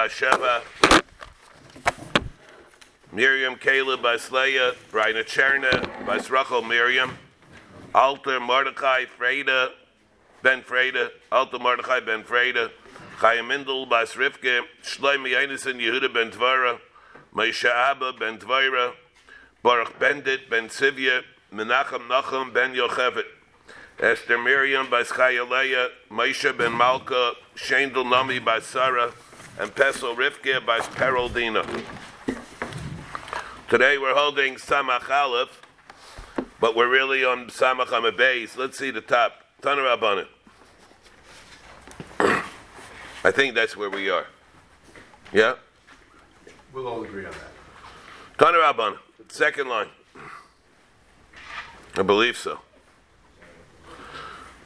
Basheva, Miriam Caleb Bas Leah, Raina Cherna Bas Rachel Miriam, Alter Mordechai Freda Ben Freda, Alter Mordechai Ben Freda, Chaim Mindel Bas Rivke, Shlomi Einison Yehuda Ben Tvara, Moshe Abba Ben Tvara, Baruch Bendit Ben Sivya, Menachem Nachum Ben Yocheved, Esther Miriam by Chayaleya, Moshe Ben Malka, Shendel Nami by Sarah, and Pesel Rivke by Peroldina. Today we're holding Samach Aleph, but we're really on Samach Amabeis. Let's see the top. Up. I think that's where we are. Yeah? We'll all agree on that. Up. Second line. I believe so.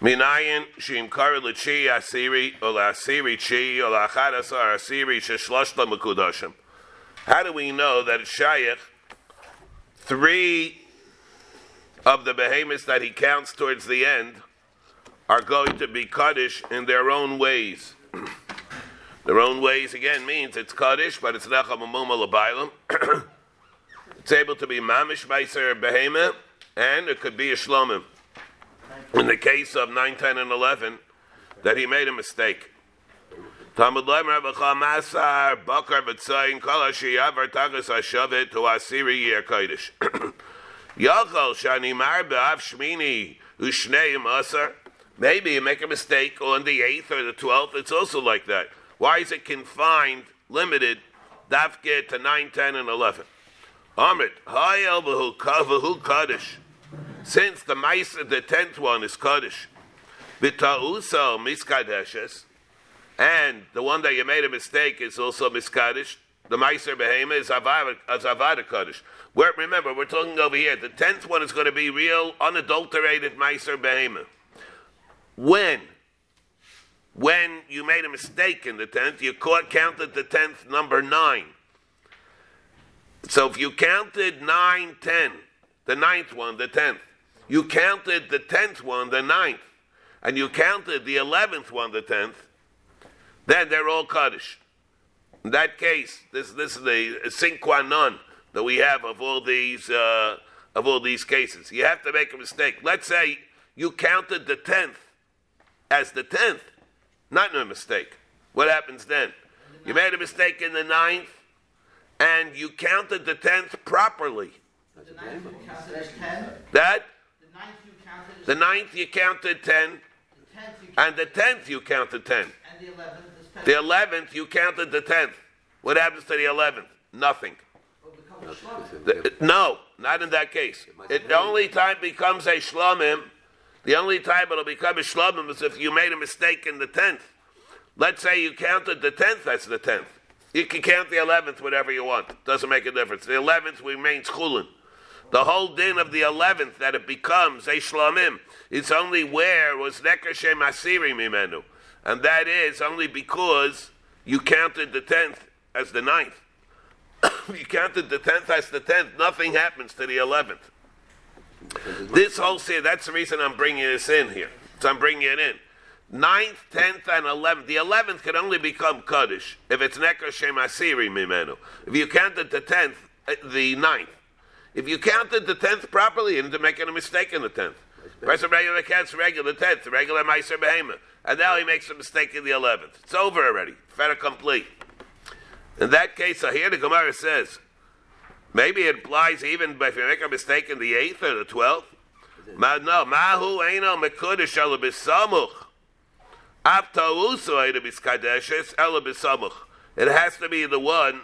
Shim kar l'chi asiri or asiri chi or achadas or asiri sheshloshla mekudashim. How do we know that it's shayach? Three of the behemoths that he counts towards the end are going to be kaddish in their own ways. their own ways again means it's kaddish, but it's nechem amum It's able to be mamish meiser behemoth, and it could be a shlomim in the case of 9, 10, and 11, that he made a mistake. Talmud Lemer Bakar Tagas To Asiri Yer Shani Shmini Ushneim Asar Maybe you make a mistake on the 8th or the 12th, it's also like that. Why is it confined, limited, Dafke to 9, 10, and 11? Amrit, Hayel Kavahu Kaddish since the mice, the tenth one is Kaddish, Vita'uso Miskadeshes, and the one that you made a mistake is also Miskadish, the Meiser Behema is Avada Kaddish. Remember, we're talking over here. The tenth one is going to be real, unadulterated Meiser Behema. When? When you made a mistake in the tenth, you caught, counted the tenth number nine. So if you counted nine, ten, the ninth one, the tenth, you counted the tenth one, the ninth, and you counted the eleventh one, the tenth, then they're all Kaddish. In that case, this this is the sine qua non that we have of all these uh, of all these cases. You have to make a mistake. Let's say you counted the tenth as the tenth, not a mistake. What happens then? You made a mistake in the ninth, and you counted the tenth properly. That the ninth you counted ten, and the tenth you counted ten. And The eleventh you counted the tenth. What happens to the eleventh? Nothing. The, no, not in that case. It, the only time becomes a shlomim, the only time it'll become a shlomim is if you made a mistake in the tenth. Let's say you counted the tenth, that's the tenth. You can count the eleventh whatever you want. Doesn't make a difference. The eleventh remains chulin. The whole din of the eleventh that it becomes a shlamim, it's only where was nekashem asiri mimenu, and that is only because you counted the tenth as the ninth. you counted the tenth as the tenth. Nothing happens to the eleventh. This whole say that's the reason I'm bringing this in here. So I'm bringing it in. Ninth, tenth, and eleventh. The eleventh can only become kaddish if it's nekashem asiri mimenu. If you counted the tenth, uh, the ninth. If you counted the tenth properly, you didn't make any mistake in the tenth. Person regular counts regular tenth, regular meiser behemoth, and now he makes a mistake in the eleventh. It's over already. Fait complete. In that case, so here the Gemara says, maybe it applies even if you make a mistake in the eighth or the twelfth. Ma, no, mahu eino mekudesh ela bisamuch. Avtausu eino biskadeshes ela. It has to be the one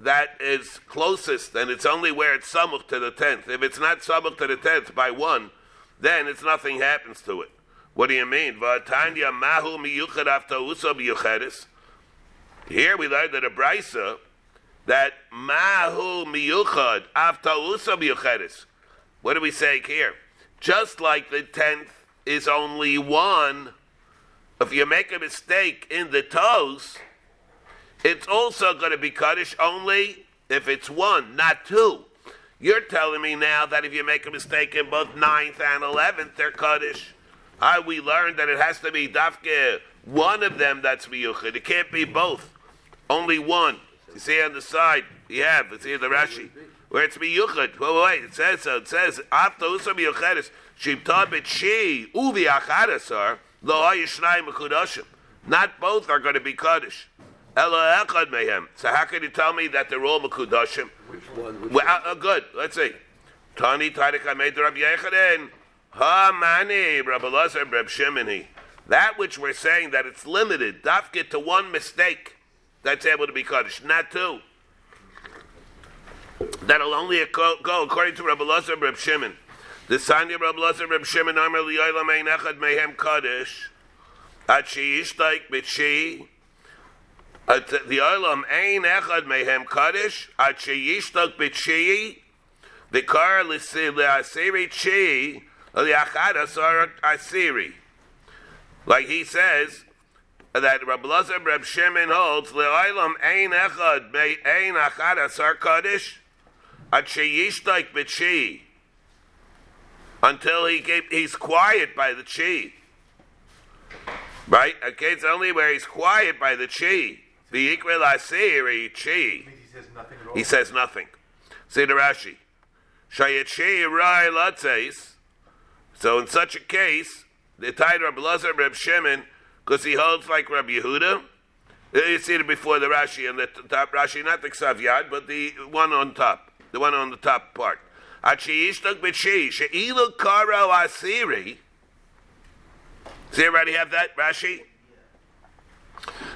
that is closest, and it's only where it's samuch to the tenth. If it's not samuch to the tenth by one, then it's nothing happens to it. What do you mean? Mahu miyuchad after. Here we learned that a brisa that mahu miyuchad after usa biyuchadis. What do we say here? Just like the tenth is only one, if you make a mistake in the toes, it's also going to be Kaddish only if it's one, not two. You're telling me now that if you make a mistake in both ninth and 11th, they're Kaddish. I, we learned that it has to be Dafke, one of them that's Miyuchid. It can't be both. only one. You see on the side, you have, it's here the Rashi. Where it's miyuchad. Well, wait, it says so. It says, after usa miyuchadis, shibta b'tshi uvi achadasar, lo ayishnai mekudashim. Not both are going to be kaddish. Ela echad mehem. So how can you tell me that they're all mekudashim? Which one? Which Well, uh, uh, good. Let's see. Tani Tadik Hamed Rabbi Yechanan. Ha mani Rabbi Lazar Reb Shimoni. That which we're saying that it's limited, dafka to one mistake, that's able to be kaddish, not two. That'll only go, go according to Rabbi Lazar Reb Shimon. The Sanya Rabbi Lazar Reb Shimon Amar Liyolam Ein Echad Mehem Kaddish. At Sheishtaik B'Shi. The Olam Ein Echad Mehem Kaddish. At Sheishtaik B'Shi. The Kar L'Asiri Chi. L'Achad Asar Asiri. Like he says, that Rabbi Lazar Reb Shimon holds le'olam ein echad may ein achad asar kaddish at sheyishtaik b'chi until he gave, he's quiet by the chi. Right? Okay, it's only where he's quiet by the chi. The equal asiri chi. He says nothing at all. He says nothing. See the Rashi. Rai. So in such a case, the tied Rabbi Lazar Reb Shimon, because he holds like Rabbi Yehuda. Uh, You see it before the Rashi and the top Rashi, not the Ksav but the one on top, the one on the top part. Achiyishtak b'shi asiri. See, everybody have that Rashi?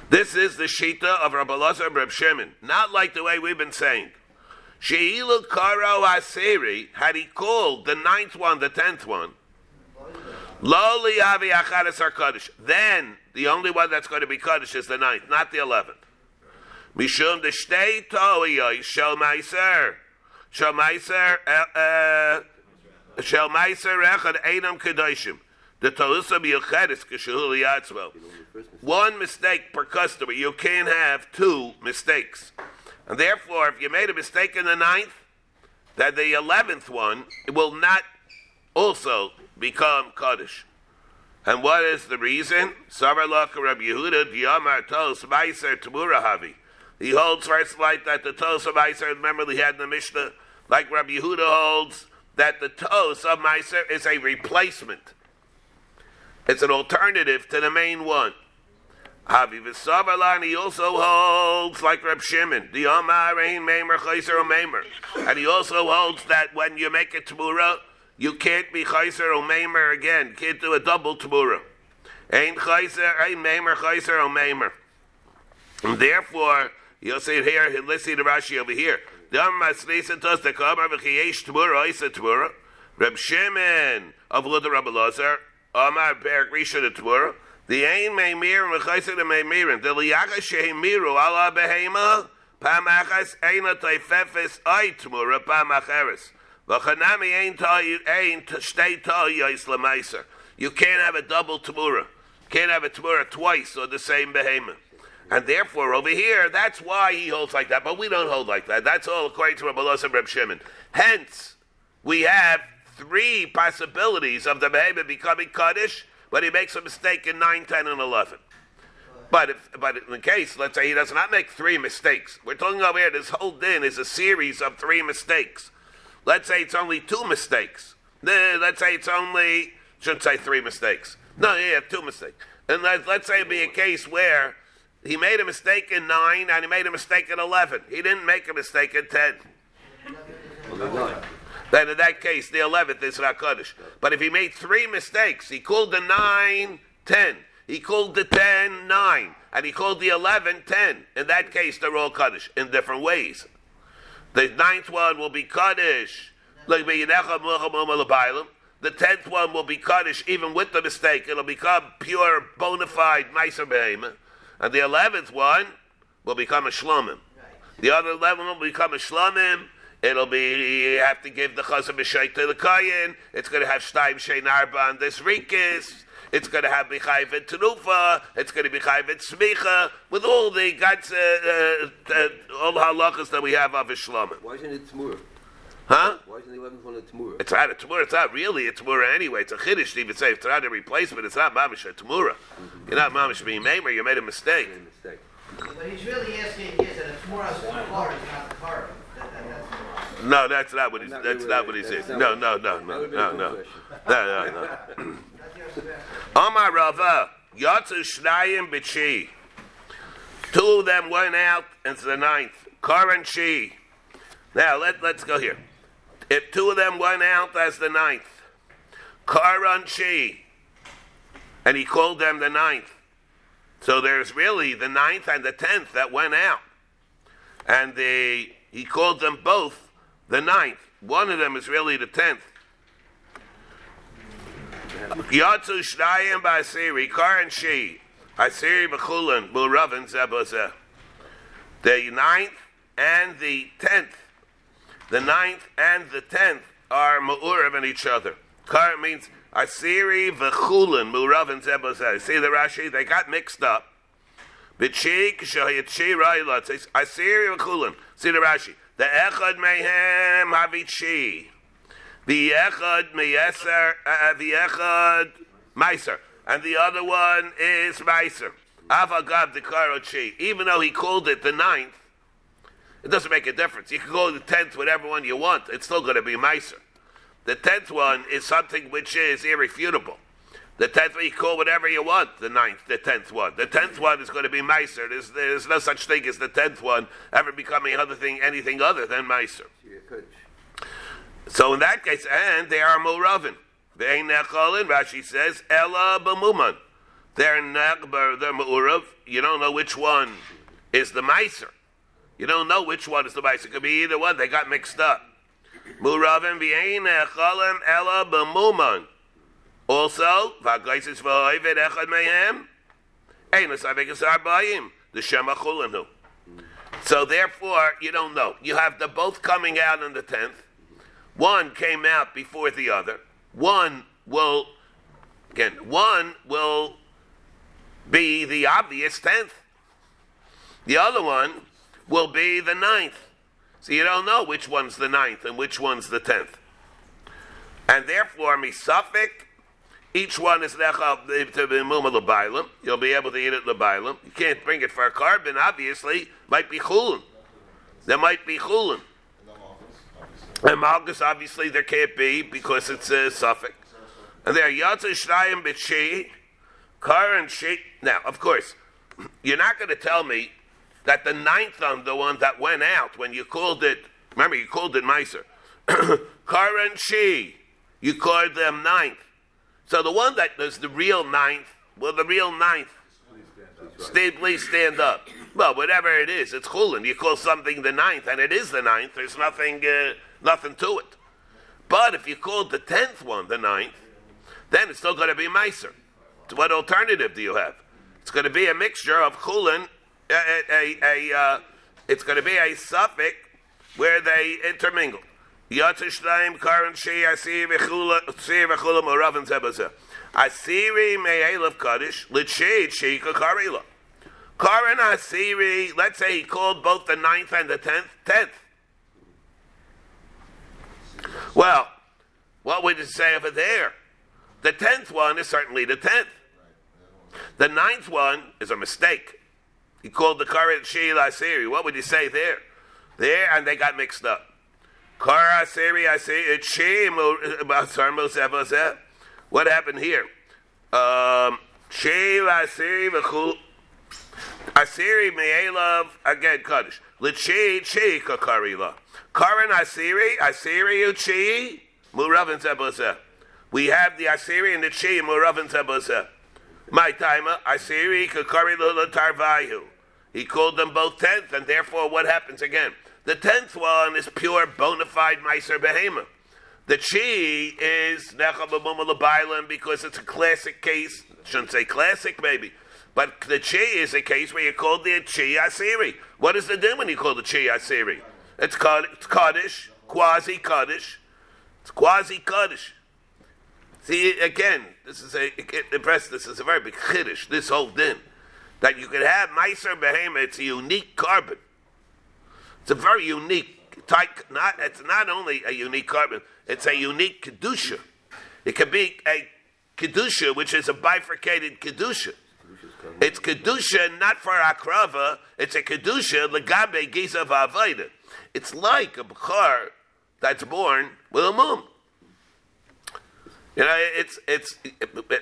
This is the shita of Rabbi Lazar Reb Shimon, not like the way we've been saying. She'ilu karo asiri, had he called the ninth one, the tenth one, Lo liyavi achadas are kaddish. Then the only one that's going to be kaddish is the ninth, not the eleventh. Mishum the shtei toiyoi shel meiser shel meiser uh, shel meiser echad einam kedoshim. The tolusa biyuchedis k'shehu liyatzvo. One mistake per customer. You can't have two mistakes. And therefore, if you made a mistake in the ninth, that the eleventh one will not also become Kaddish. And what is the reason? He holds first like that the Tos of Meiser, remember he had in the Mishnah, like Rabbi Yehuda holds that the Tos of Meiser is a replacement. It's an alternative to the main one. V'Savarlan, he also holds like Reb Shimon, the Amar Ein Meimer Chayser or Meimer. And he also holds that when you make a Tamura, you can't be chayser or meimer again. You can't do a double tamura. Ain't chayser, ain't meimer, chayser or meimer. And therefore, you'll see it here, let's see the Rashi over here. Reb Shimon of Luda Rabbi Lazar, Amar Berak Risha the. The ain meimir and chayser the meimirin. The liyaga shehimiru ala behema. Pam achas eina taifefes ay tamura, pam acheres. V'chanami ain't ain't stay lemaser. You can't have a double tamura. Can't have a tamura twice or the same behemoth. And therefore, over here, that's why he holds like that. But we don't hold like that. That's all according to Rabbi Los and Reb Shimon. Hence, we have three possibilities of the behemoth becoming kaddish, but he makes a mistake in 9, 10, and 11. But if, but in the case, let's say he does not make three mistakes. We're talking over here. This whole din is a series of three mistakes. Let's say it's only two mistakes. Let's say it's only shouldn't say three mistakes. No, yeah, two mistakes. And let, let's say it be a case where he made a mistake in nine and he made a mistake in eleven. He didn't make a mistake in ten. Then in that case, the eleventh is not kaddish. But if he made three mistakes, he called the nine ten. He called the ten nine, and he called the eleven ten. In that case, they're all kaddish in different ways. The ninth one will be Kaddish. Like Be'yenecha Melcha Moma L'Bailim. The tenth one will be Kaddish even with the mistake. It'll become pure, bona fide Meiser. And the eleventh one will become a Shlomim. The other eleven will become a Shlomim. It'll be, you have to give the Chazam B'Shay to the Kayin. It's going to have Shtaim Shein Arba and this Rikis. It's going to have B'chayv and Terufa. It's going to be Chayv and Smicha. With all the guts, uh, uh, uh, all the halachas that we have of Ishlomim. Why isn't it Tamura? Huh? Why isn't the 11th one a Tamura? It's not a Tamura. It's not really a Tamura anyway. It's a Chiddush to even say it's not a replacement, it's not Mamish a Tamura. You're not Mamish being Mamer. You made a mistake. Made a mistake. But he's really asking is that it's more as two cars, not the car. That, that, that's No, that's not what he's. Not That's really not what he said. No, no, no, no, no, no, no, no, no. Sebastian. Rava, Yatsu Shnayim B'Chi. Two of them went out into the ninth. Karan Shi. Now let let's go here. If two of them went out as the ninth, Karan Shi, and he called them the ninth. So there's really the ninth and the tenth that went out, and the he called them both the ninth. One of them is really the tenth. Shnayim Ba'asiri, Karan Shi, Asiri B'Chulin, Muravin Zebazeh. The ninth and the tenth, the ninth and the tenth are Ma'urav in each other. Karan means Asiri V'Chulin, Muravin Zebazeh. See the Rashi? They got mixed up. B'chik it Asiri V'Chulin. See the Rashi? The Echad Mehem Havichi. The Echad Meyeser, uh, the Echad Meiser, and the other one is Meiser. Avagav. Even though he called it the ninth, it doesn't make a difference. You can call the tenth, whatever one you want. It's still going to be Meiser. The tenth one is something which is irrefutable. The tenth one you call whatever you want. The ninth, the tenth one. The tenth one is going to be Meiser. There's, there's no such thing as the tenth one ever becoming other thing, anything other than Meiser. So in that case, and they are Moravin. Ve'ein necholin, Rashi says, Ella b'muman. They're nechbar, they're Ma'urav. You don't know which one is the Meiser. You don't know which one is the Meiser. It could be either one. They got mixed up. Muravin ve'ein necholim Ella b'muman. Also, v'agaisis v'oivet echad mehem. Ein l'savekas arbayim. The Shema chulinu. So therefore, you don't know. You have the both coming out on the tenth. One came out before the other. One will, again, one will be the obvious tenth. The other one will be the ninth. So you don't know which one's the ninth and which one's the tenth. And therefore, misafik, each one is necha to be lebailim. You'll be able to eat it lebailim. You can't bring it for a carbon, obviously. Might be chulin. There might be chulin. And Malchus, obviously, there can't be because it's a suffix. And there, Yatza Shnayim B'Shi, Kar and Shi. Now, of course, you're not going to tell me that the ninth one, the one that went out when you called it, remember, you called it Meiser. Kar and Shi, you called them ninth. So the one that is the real ninth, well, the real ninth, stay, please stand up. Well, whatever it is, it's chulin. You call something the ninth, and it is the ninth. There's nothing, uh, nothing to it. But if you called the tenth one the ninth, then it's still going to be meiser. So what alternative do you have? It's going to be a mixture of chulin, a, a, a, a uh, it's going to be a suffix where they intermingle. Yatzishnaim karan shei asiri v'chula moravin zebazeh. Asiri me'elav kaddish l'sheid sheika karila. Karan asiri. Let's say he called both the ninth and the tenth tenth. Well, what would it say over there? The tenth one is certainly the tenth. The ninth one is a mistake. He called the current Sheil Asiri. What would you say there? There, and they got mixed up. What happened here? Um, Asiri Me'elav, again, Kaddish. L'chi Chi Kakarila. Karan Asiri, Asiri Uchi, Muravin Zebazeh. We have the Asiri and the Chi, Muravin Zebazeh. My timer, Asiri Kakari Lula Tarvayu. He called them both tenth, and therefore what happens again? The tenth one is pure bona fide Meiser Behema. The Chi is Nechabamumalabilan because it's a classic case. Shouldn't say classic, maybe. But the Chi is a case where you call the Chi Asiri. What does it do when you call the Chi Asiri? It's, Kad- it's Kaddish, quasi Kaddish. It's quasi Kaddish. See, again, this is a, impressed, this is a very big chiddush, this whole din. That you could have Meiser Behema, it's a unique carbon. It's a very unique type, not, it's not only a unique carbon, it's a unique Kedusha. It could be a Kedusha, which is a bifurcated Kedusha. It's kedusha not for akrava. It's a kedusha legabe giza v'avoda. It's like a bechar that's born with a mum. You know, it's it's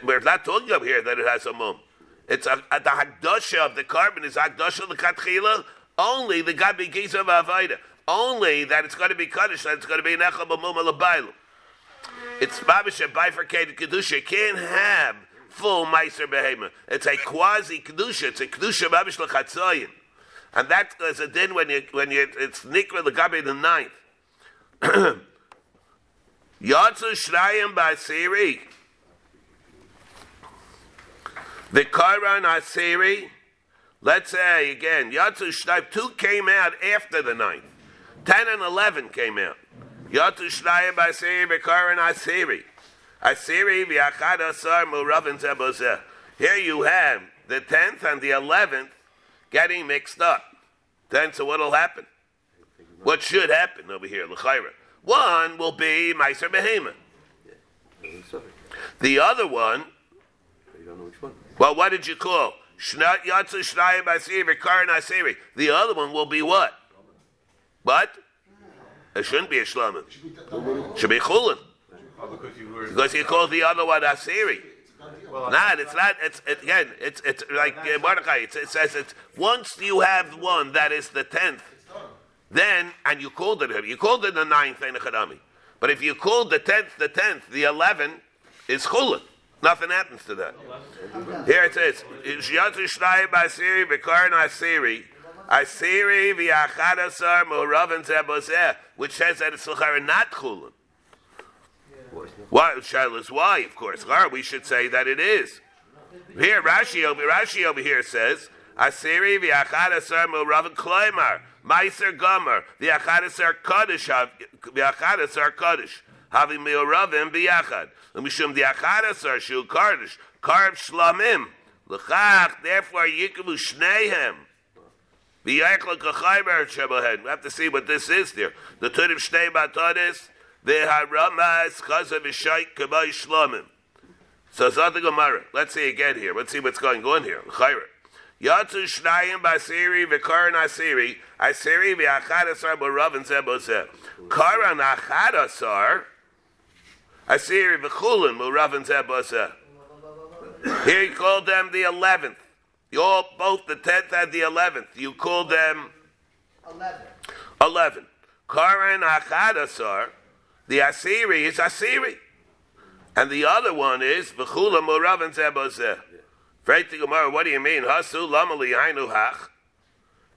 we're not talking up here that it has a mum. It's a, a, the hagdasha of the carbon is hagdasha lekatchila only the gabi giza v'avoda. Only that it's going to be kaddish, that it's going to be nechal b'mum. It's babish a bifurcated kedusha. Can't have full meiser behema. It's a quasi kedusha. It's a kedusha babish lechatzoyin, and that is a din when you when you it's nikra legabe the ninth. Yatsu shrayim basiri. The Kairan Asiri, let's say again, Yatsu Shnayim, two came out after the ninth. Ten and eleven came out. Yatu Shnayim Asiri Bekaran Asiri. Asiri V'achad Asar Muravin Zebozeh. Here you have the tenth and the eleventh getting mixed up. Then, so what'll happen? What should happen over here, L'chaira? One will be Meiser Behema. The other one, You don't know which one. well, what did you call? The other one will be what? What? It shouldn't be a Shlomo. Should be Chulin. Because he called the other one Asiri. Not, it's not. It's it, again. It's it's like uh, Mordechai. It says it's once you have one that is the tenth, then and you called it you called it the ninth in Chadami. But if you called the tenth the tenth, the eleven is chulin. Nothing happens to that. Here it says Yatu Shnai Basiri Bekaran Asiri. Asiri v'achadasar moravin zebozeh, which says that it's l'chara not no? Why? Shilas, why? Of course. We should say that it is. Here, Rashi over, Rashi over here says, Asiri v'achadasar moravin kloimar, meiser gomer, v'achadasar kaddish, v'achadasar kaddish, havi meoravim b'yachad, l'mishum v'achadasar shu kaddish, karv shlamim, l'chach, therefore yikavu kachayber shebohen. We have to see what this is there. The tudim shnei batadis, v'haramas chazav v'shayk kabay shlomim. So the Gemara. Let's see again here. Let's see what's going on here. Chayra. Yatsu shnayim basiri v'karan asiri, asiri v'achadasar b'ravin zebozeh. Karan achadasar, asiri v'chulin b'ravin zebozeh. Here he called them the eleventh. You all, both the tenth and the eleventh. You called them Eleven. eleven. Karan achadasar, the Asiri is Asiri, and the other one is v'chula moravin zebozeh. Right Gemara, what do you mean? Hasu lamali hainu hach.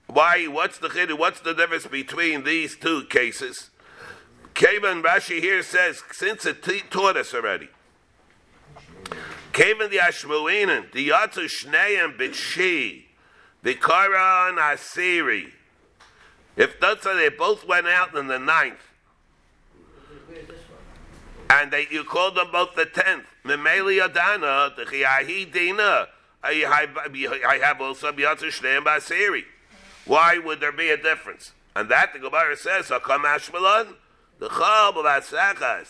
Why? What's the chiddush? What's the difference between these two cases? Kavan Rashi here says since it t- taught us already. Kavan the Ashmuinin, the Yatsu Shneim Bitshi, the Karan Asiri. If that's how they both went out in the ninth, and they, you called them both the tenth, Memeli Adana, the Chiyahi Dina, I have also Yatsu Shneim Basiri. Why would there be a difference? And that the Gemara says, Hakam Ashmalan, the Chal of Asachas,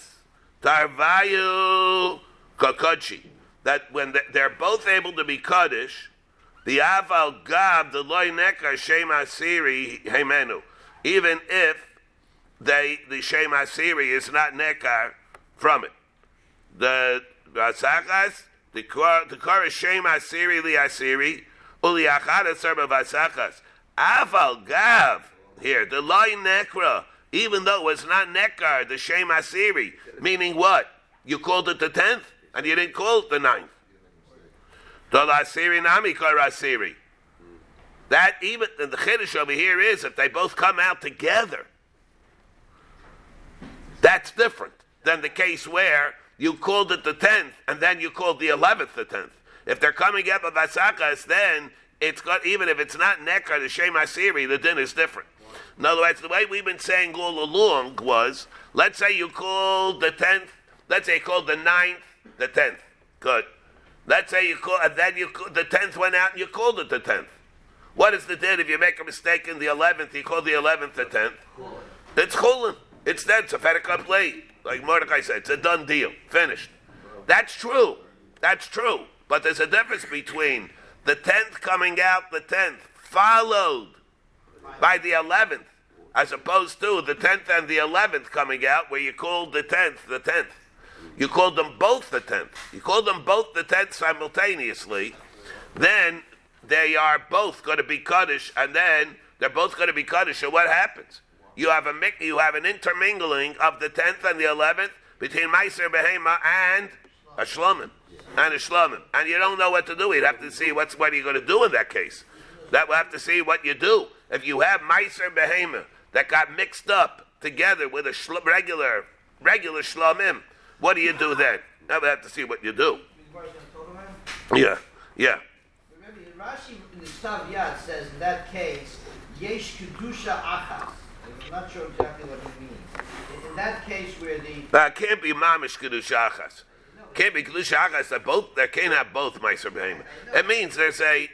Tarvayu Kakachi. That when they- they're both able to be Kaddish, the Aval Gab, the Loy Nekar Shem Asiri Hemenu. Even if they the Shem Asiri is not Nekar from it. The Vasachas, the Kor the Kor Shem Asiri li Asiri, Uli Achada Serba Vasachas. Aval Gav, here, the Loy Nekra, even though it's not Nekar, the Shem Asiri, meaning what? You called it the tenth, and you didn't call it the ninth. The Asiri Nami Asiri. That even the chiddush over here is if they both come out together, that's different than the case where you called it the tenth and then you called the eleventh the tenth. If they're coming up of asakas, then it's got even if it's not nekar the shem asiri, the din is different. In other words, the way we've been saying all along was, let's say you called the tenth, let's say you called the ninth, the tenth. Good. Let's say you call, and then you call, the tenth went out and you called it the tenth. What is the din if you make a mistake in the eleventh? You call the eleventh the tenth. It's chulin. It's dead. It's a fettikut late. Like Mordecai said, it's a done deal. Finished. That's true. That's true. But there's a difference between the tenth coming out, the tenth followed by the eleventh, as opposed to the tenth and the eleventh coming out, where you called the tenth the tenth. You called them both the tenth. You called them both the tenth simultaneously. Then they are both going to be kaddish, and then they're both going to be kaddish. So what happens? You have a you have an intermingling of the tenth and the eleventh between Meiser Behema and a Shlomim and a Shlomim, and you don't know what to do. You'd have to see what's what are you going to do in that case. That we'll have to see what you do if you have Meiser Behema that got mixed up together with a shl- regular regular Shlomim. What do you do then? Now we have to see what you do. Gemara's gonna talk about it? Yeah, yeah. Remember, in Rashi in the Stav Yad says in that case, Yesh Kedusha Achas. I'm not sure exactly what he means. In- that case where the, That can't be mamish kedusha achas. Can't be kedusha achas. That both. That can't have both meiser behema. It means there's a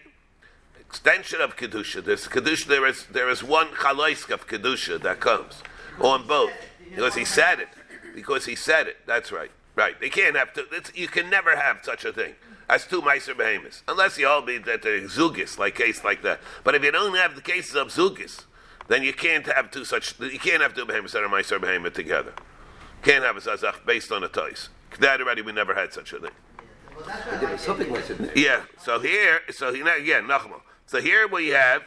extension of kedusha. There's kedusha. There is there is one chaloisk of kedusha that comes on both because he said it. Because he said it. That's right. Right. They can't have two. It's, you can never have such a thing as two meiser behemoths unless you all be that they're zugis like case like that. But if you don't have the cases of zugis, then you can't have two such. You can't have two behemoths that are meiser behemoth together. Can't have a zazach based on a toys. That already we never had such a thing. well, that's what I There like. was something like that. Yeah. So here, so here again, Nachman. So here we have.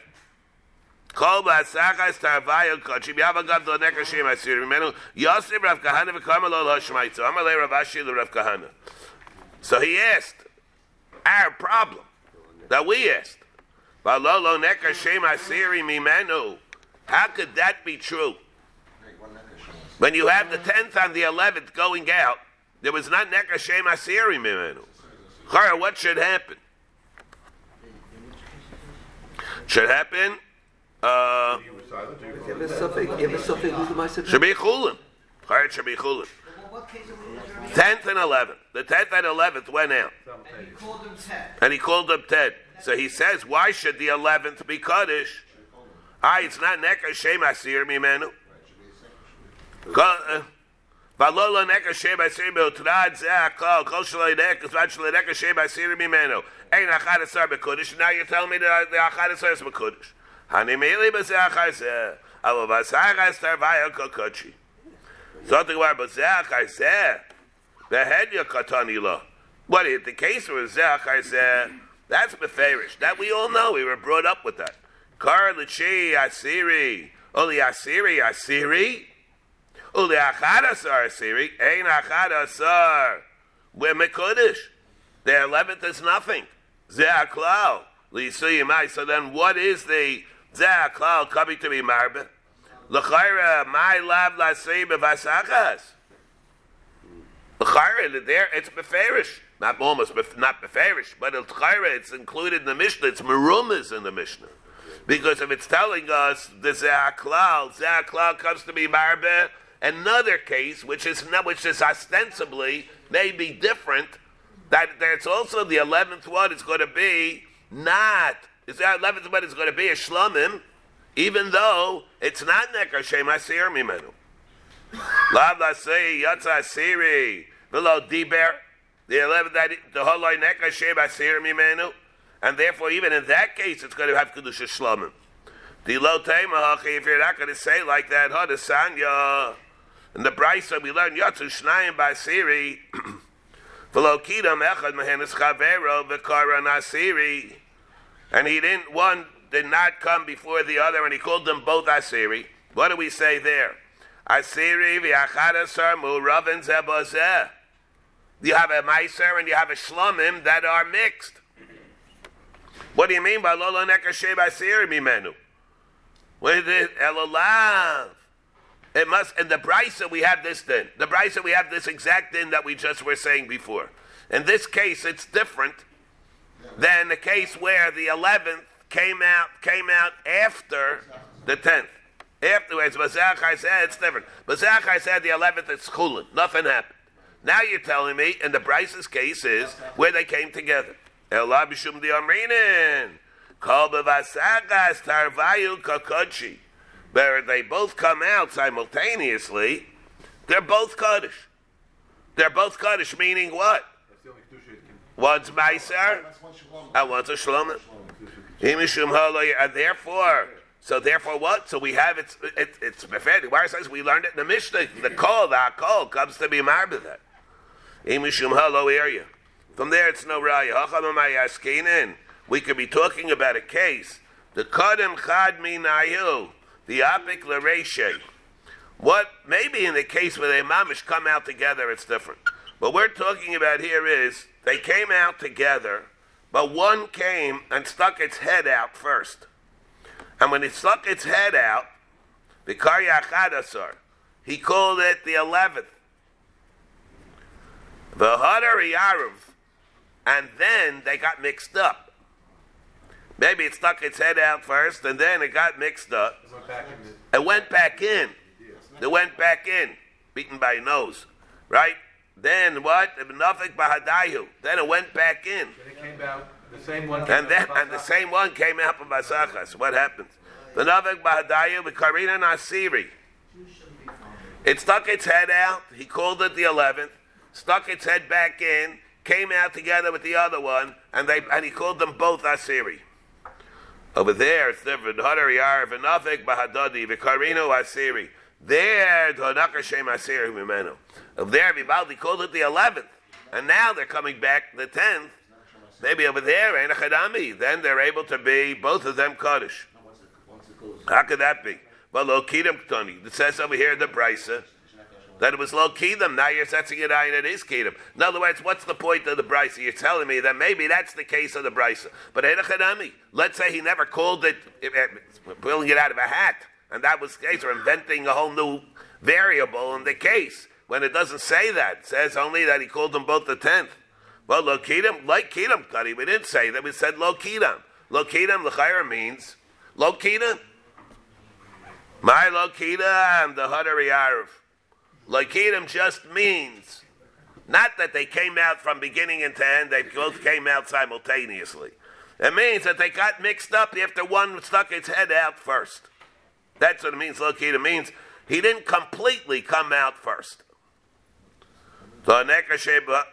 So he asked our problem that we asked. How could that be true? When you have the tenth and the eleventh going out, there was not nekashem asiri mimenu. What should happen? Should happen. Uh, You were silent, or you were You have with the Meiser should be chulin. Chara, should be there? Tenth and eleventh. The tenth and eleventh went out, And he called him Ted. and he called up Ted. So he says, why should the eleventh be kaddish? Ah, it's not uh, shaloi nekashem asir mimenu. Ein achad asar bekudish. Now you're telling me that the achad asar is bekudish. Hani meili b'ze'achar zeh. Alo v'asachas tarvayo kokochi. Something about b'ze'achar zeh. Behead your katani lo. What the case was zeh? That's beferish. That we all know. We were brought up with that. Kar l'chi asiri. Oli asiri asiri. Uli achadasar asiri. Ein achadasar. We're mekudish. The eleventh is nothing. Ze'aklal. L'yisuyimai. So then what is the ze'aklal coming to be marbe? L'chayra my lab l'asei b'vasachas. L'chayra, there it's beferish. Not almost, not beferish, but l'chayra, it's included in the Mishnah. It's merumas in the Mishnah. Because if it's telling us the ze'aklal, ze'aklal comes to be marbe, another case, which is not, which is ostensibly maybe different, that there's also the eleventh one is going to be not. Is that eleventh one is going to be a shlomim, even though it's not nekar shem asir mimenu. Lav lasei asiri below diber. The eleventh that the holoi nekar shem asir mimenu, and therefore even in that case it's going to have kedusha shlomim. The lo teimahachi, if you're not going to say like that, hadasanya. In the brisa we learn yatsu shnayim basiri. V'lo kidam echad mehenes chavero v'kara nasiri. And he didn't, one did not come before the other, and he called them both Asiri. What do we say there? Asiri v'achadasar mu'ravin zebozeh. You have a Meiser and you have a Shlomim that are mixed. What do you mean by Lolo Nekashe Asiri mimenu? With it, Elolav. It must, in the Brisa we have this din. The Brisa we have this exact din that we just were saying before. In this case, it's different than the case where the 11th came out came out after the 10th. Afterwards, Bazachai said it's different. Bazachai said the 11th it's chulin. Nothing happened. Now you're telling me, in the Bryce's case, is where they came together. Elah b'shum di amrinin. Kol tarvayu kakochi. Where they both come out simultaneously, they're both Kaddish. They're both Kaddish, meaning what? That's the only kedusha it One's Meiser, and one's a Haloy, and therefore, so therefore what? So we have it's it, it's Mefed. Why says we learned it in the Mishnah. The call, the call comes to be marbe that. Himishum Halo area. From there, it's no raya. We could be talking about a case. The Kadem Chad Minayu, the Apik Lareshe. What maybe in the case where they mamish come out together, it's different. What we're talking about here is they came out together, but one came and stuck its head out first. And when it stuck its head out, the Karyachadasar, he called it the eleventh. The Hadar Yarav, and then they got mixed up. Maybe it stuck its head out first, and then it got mixed up. It Went back in It went back in. It went back in, beaten by nose, right? Then what? Bahadayu. Then it went back in, Then it came out, the same one. and then and the same one came out from basachas. What happens? The nafik bahadayu with karina nasiri. It stuck its head out. He called it the eleventh. Stuck its head back in. Came out together with the other one, and they and he called them both asiri. Over there, it's different. Hadar Yarav and Nafik Bahadadi, Vikarino Asiri. There, Donaka Shem Asiri Mimeno. Over there, Vivaldi called it the 11th. And now they're coming back the 10th. Maybe over there, Ein Chadami. Then they're able to be, both of them Kaddish. How could that be? Well, Lo Kidam Ktoni. It says over here in the Brisa that it was Lo Kidam. Now you're setting it out it is Kidam. In other words, what's the point of the Brisa? You're telling me that maybe that's the case of the Brisa. But Ein Chadami. Let's say he never called it, eh, pulling it out of a hat. And that was the case, or inventing a whole new variable in the case. When it doesn't say that, it says only that he called them both the tenth. Well, lo kidam, like kidam, Kari, we didn't say that. We said lo kidam. Lo kidam, l'chayra means lo kidam. My lo kidam, the hadari arv. Lo kidam just means not that they came out from beginning and to end. They both came out simultaneously. It means that they got mixed up after one stuck its head out first. That's what it means. Lo kidam means he didn't completely come out first. So nekasheba.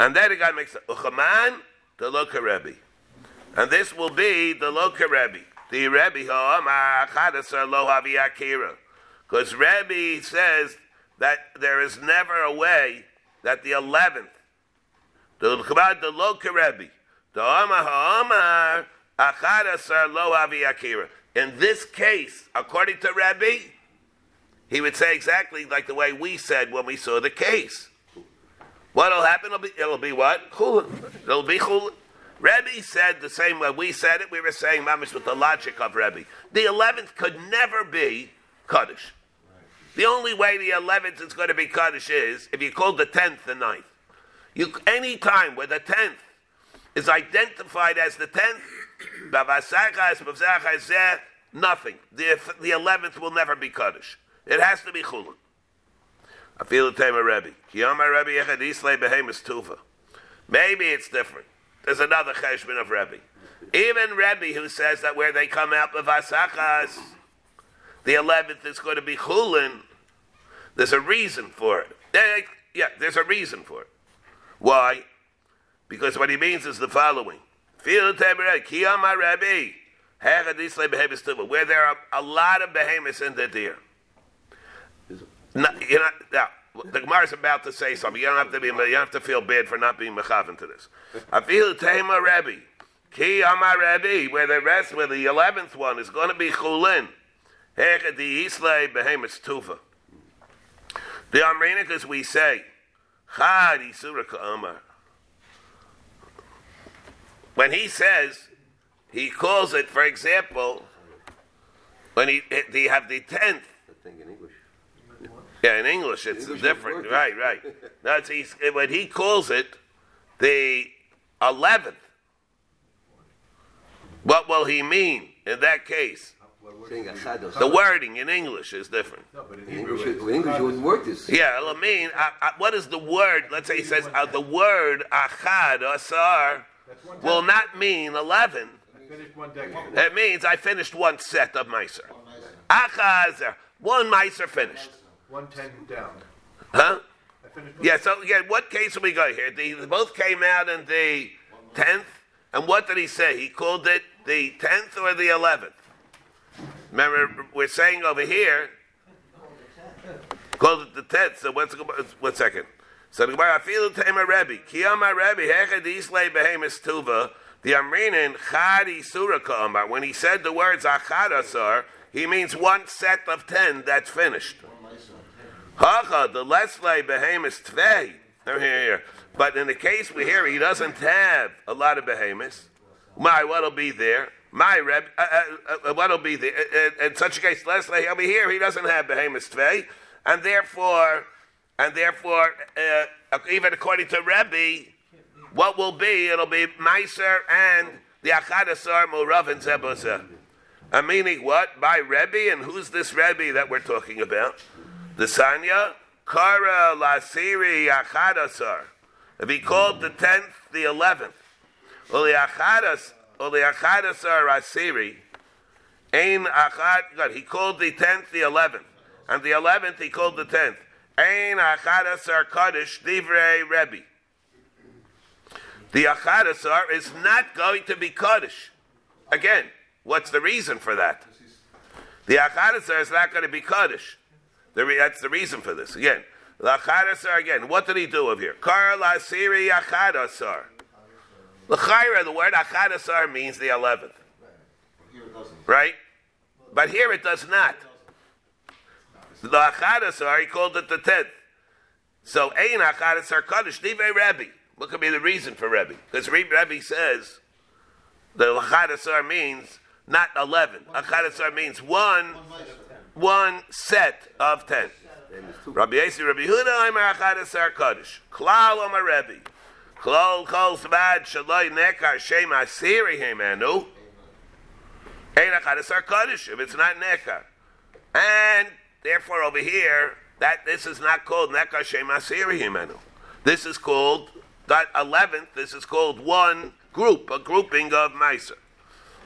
And got mixed up. Uchaman, the Loka. And this will be the Loka. The Rebbe, lo havi akira. Because Rebbe says that there is never a way that the 11th, the Chabad, the Loka Rebbe, the Omar Ha'omar, achadasar lo havi akira. In this case, according to Rebbe, he would say exactly like the way we said when we saw the case. What'll happen? It'll be, it'll be what? It'll be chulin. Rebbe said the same way we said it. We were saying mamish with the logic of Rebbe. The eleventh could never be kaddish. The only way the eleventh is going to be kaddish is if you call the tenth the ninth. You any time where the tenth is identified as the tenth, nothing. The the eleventh will never be kaddish. It has to be chulin. I feel the time of Rebbe. Kiyama Rebbe Echad Islay Behemoth Tufa. Maybe it's different. There's another cheshbon of Rebbe. Even Rebbe who says that where they come out of Asachas, the 11th is going to be Chulin, there's a reason for it. Yeah, there's a reason for it. Why? Because what he means is the following. Where there are a lot of behemoths in the deer. No, you're not, now, the Gemara is about to say something. You don't have to be. You don't have to feel bad for not being mechavan to this. I feel Tema Rebbe, Ki Amar Rebbe, where the rest, where the eleventh one is going to be Chulin. Hechad the Islay Behemoth Tufa. The Amrinik, as we say, Chad Isura Amar. When he says, he calls it, for example, when he, he have the tenth. I think in English. Yeah, in English it's English different. Right, right. That's he's, when he calls it the eleventh. What will he mean in that case? Saying achados. The wording in English is different. No, but in In Hebrew, English, it's in English you wouldn't work this. Yeah, it'll mean uh, uh, what is the word? Let's say he says uh, the word achad asar That's one will not mean eleven. I finished one decade. It means I finished one set of meiser. Achad, one meiser finished. One ten down. Huh? Yeah, so again, what case have we got here? The, they both came out in the 10th, and what did he say? He called it the 10th or the 11th? Remember, we're saying over here, close the 10th, so what's, second. So the Gemara, the Tema Rebbe, Kiyama Rebbe, Hechad Islay Behemis Tuva, the Amrinin Chadi Suraka Amar. When he said the words Achadasar, he means one set of 10 that's finished. Hacha, the Leslay Behemis Tvei. Here, here. But in the case we hear he doesn't have a lot of behemoths. My, what'll be there? My Reb, uh, uh, uh, what'll be there? Uh, uh, in such a case, Leslie, he'll be here. He doesn't have behemoths tvei, and therefore, and therefore, uh, even according to Rebbe, what will be? It'll be Meiser and the Achadasar Murav and Zebusa. Uh, meaning what? By Rebbe, and who's this Rebbe that we're talking about? The Sanya Kara Lasiri Achadasar. If he called the tenth, the eleventh, Uli Achadas, Uli Achadasar Asiri, Ein Achad. God, he called the tenth, the eleventh, and the eleventh he called the tenth. Ein Achadasar Kaddish Divrei Rebbe. The Achadasar is not going to be Kaddish. Again, what's the reason for that? The Achadasar is not going to be Kaddish. That's the reason for this. Again, the Achadasar, again, what did he do over here? Kar Lasiri Achadasar. L'chaira, the word Achadasar means the eleventh. Right? But here it does not. The Achadasar, he called it the tenth. So, Ein Achadasar Kaddish, Dive Rebbe. What could be the reason for Rebbe? Because Rebbe says the Achadasar means not eleven. Achadasar means one, one set of ten. Rabbi Yesi, Rabbi Huda, Omer Achadasar Kaddish. Klal Omer Rebbe. Klal Kol Svad Shaloi Nekar Shem Asiri Hemenu. Ein Achadasar Kaddish, if it's not Nekar. And therefore over here, that this is not called Nekar Shem Asiri Hemenu. This is called, that eleventh, this is called one group, a grouping of Meiser.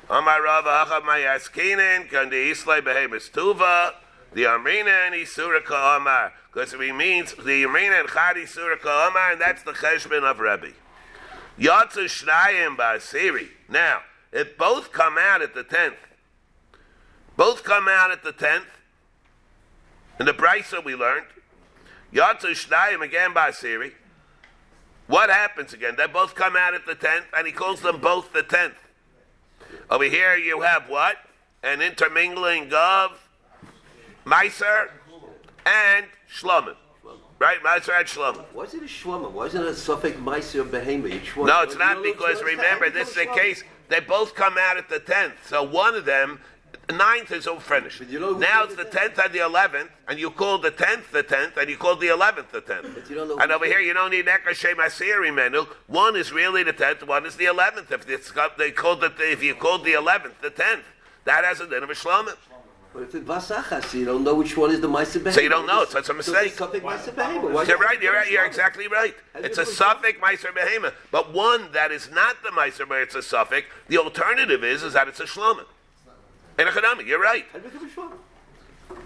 Amar Rav Achav Mayaskinen, Kandi Islay Behemis Tuva, the Amrina and Isura Ka'amar. Because it means the Amrina and Chadi Isura Ka'amar, and that's the Cheshbon of Rebbe. Yatsu Shnayim Basiri. Now, if both come out at the tenth, both come out at the tenth, in the Brisa we learned, Yatsu Shnayim again Basiri. What happens again? They both come out at the tenth, and he calls them both the tenth. Over here you have what? An intermingling of Meiser and Shlomim. Right? Meiser and Shlomim. Why is it? Why isn't it a suffix meiser behema? Each. No, it's not because remember, this is the case. They both come out at the tenth. So one of them, the ninth is all finished. You know Now it's the tenth and the eleventh, and you call the tenth the tenth, and you call the eleventh the tenth. But you don't know And over here, you don't need Ekar Shem Asiri menu. One is really the tenth, one is the eleventh. If it's got, they called it, if you called the eleventh the tenth, that has a din of a shlomim. But if it's vasachas, so you don't know which one is the meiser behema. So you don't know, so it's a mistake. suffix meiser behema. Why You're right. You're right. You're exactly right. It's a know- suffix meiser behema, but one that is not the meiser, but it's a suffix. The alternative is is that it's a shlomim. In a chadami, you're right.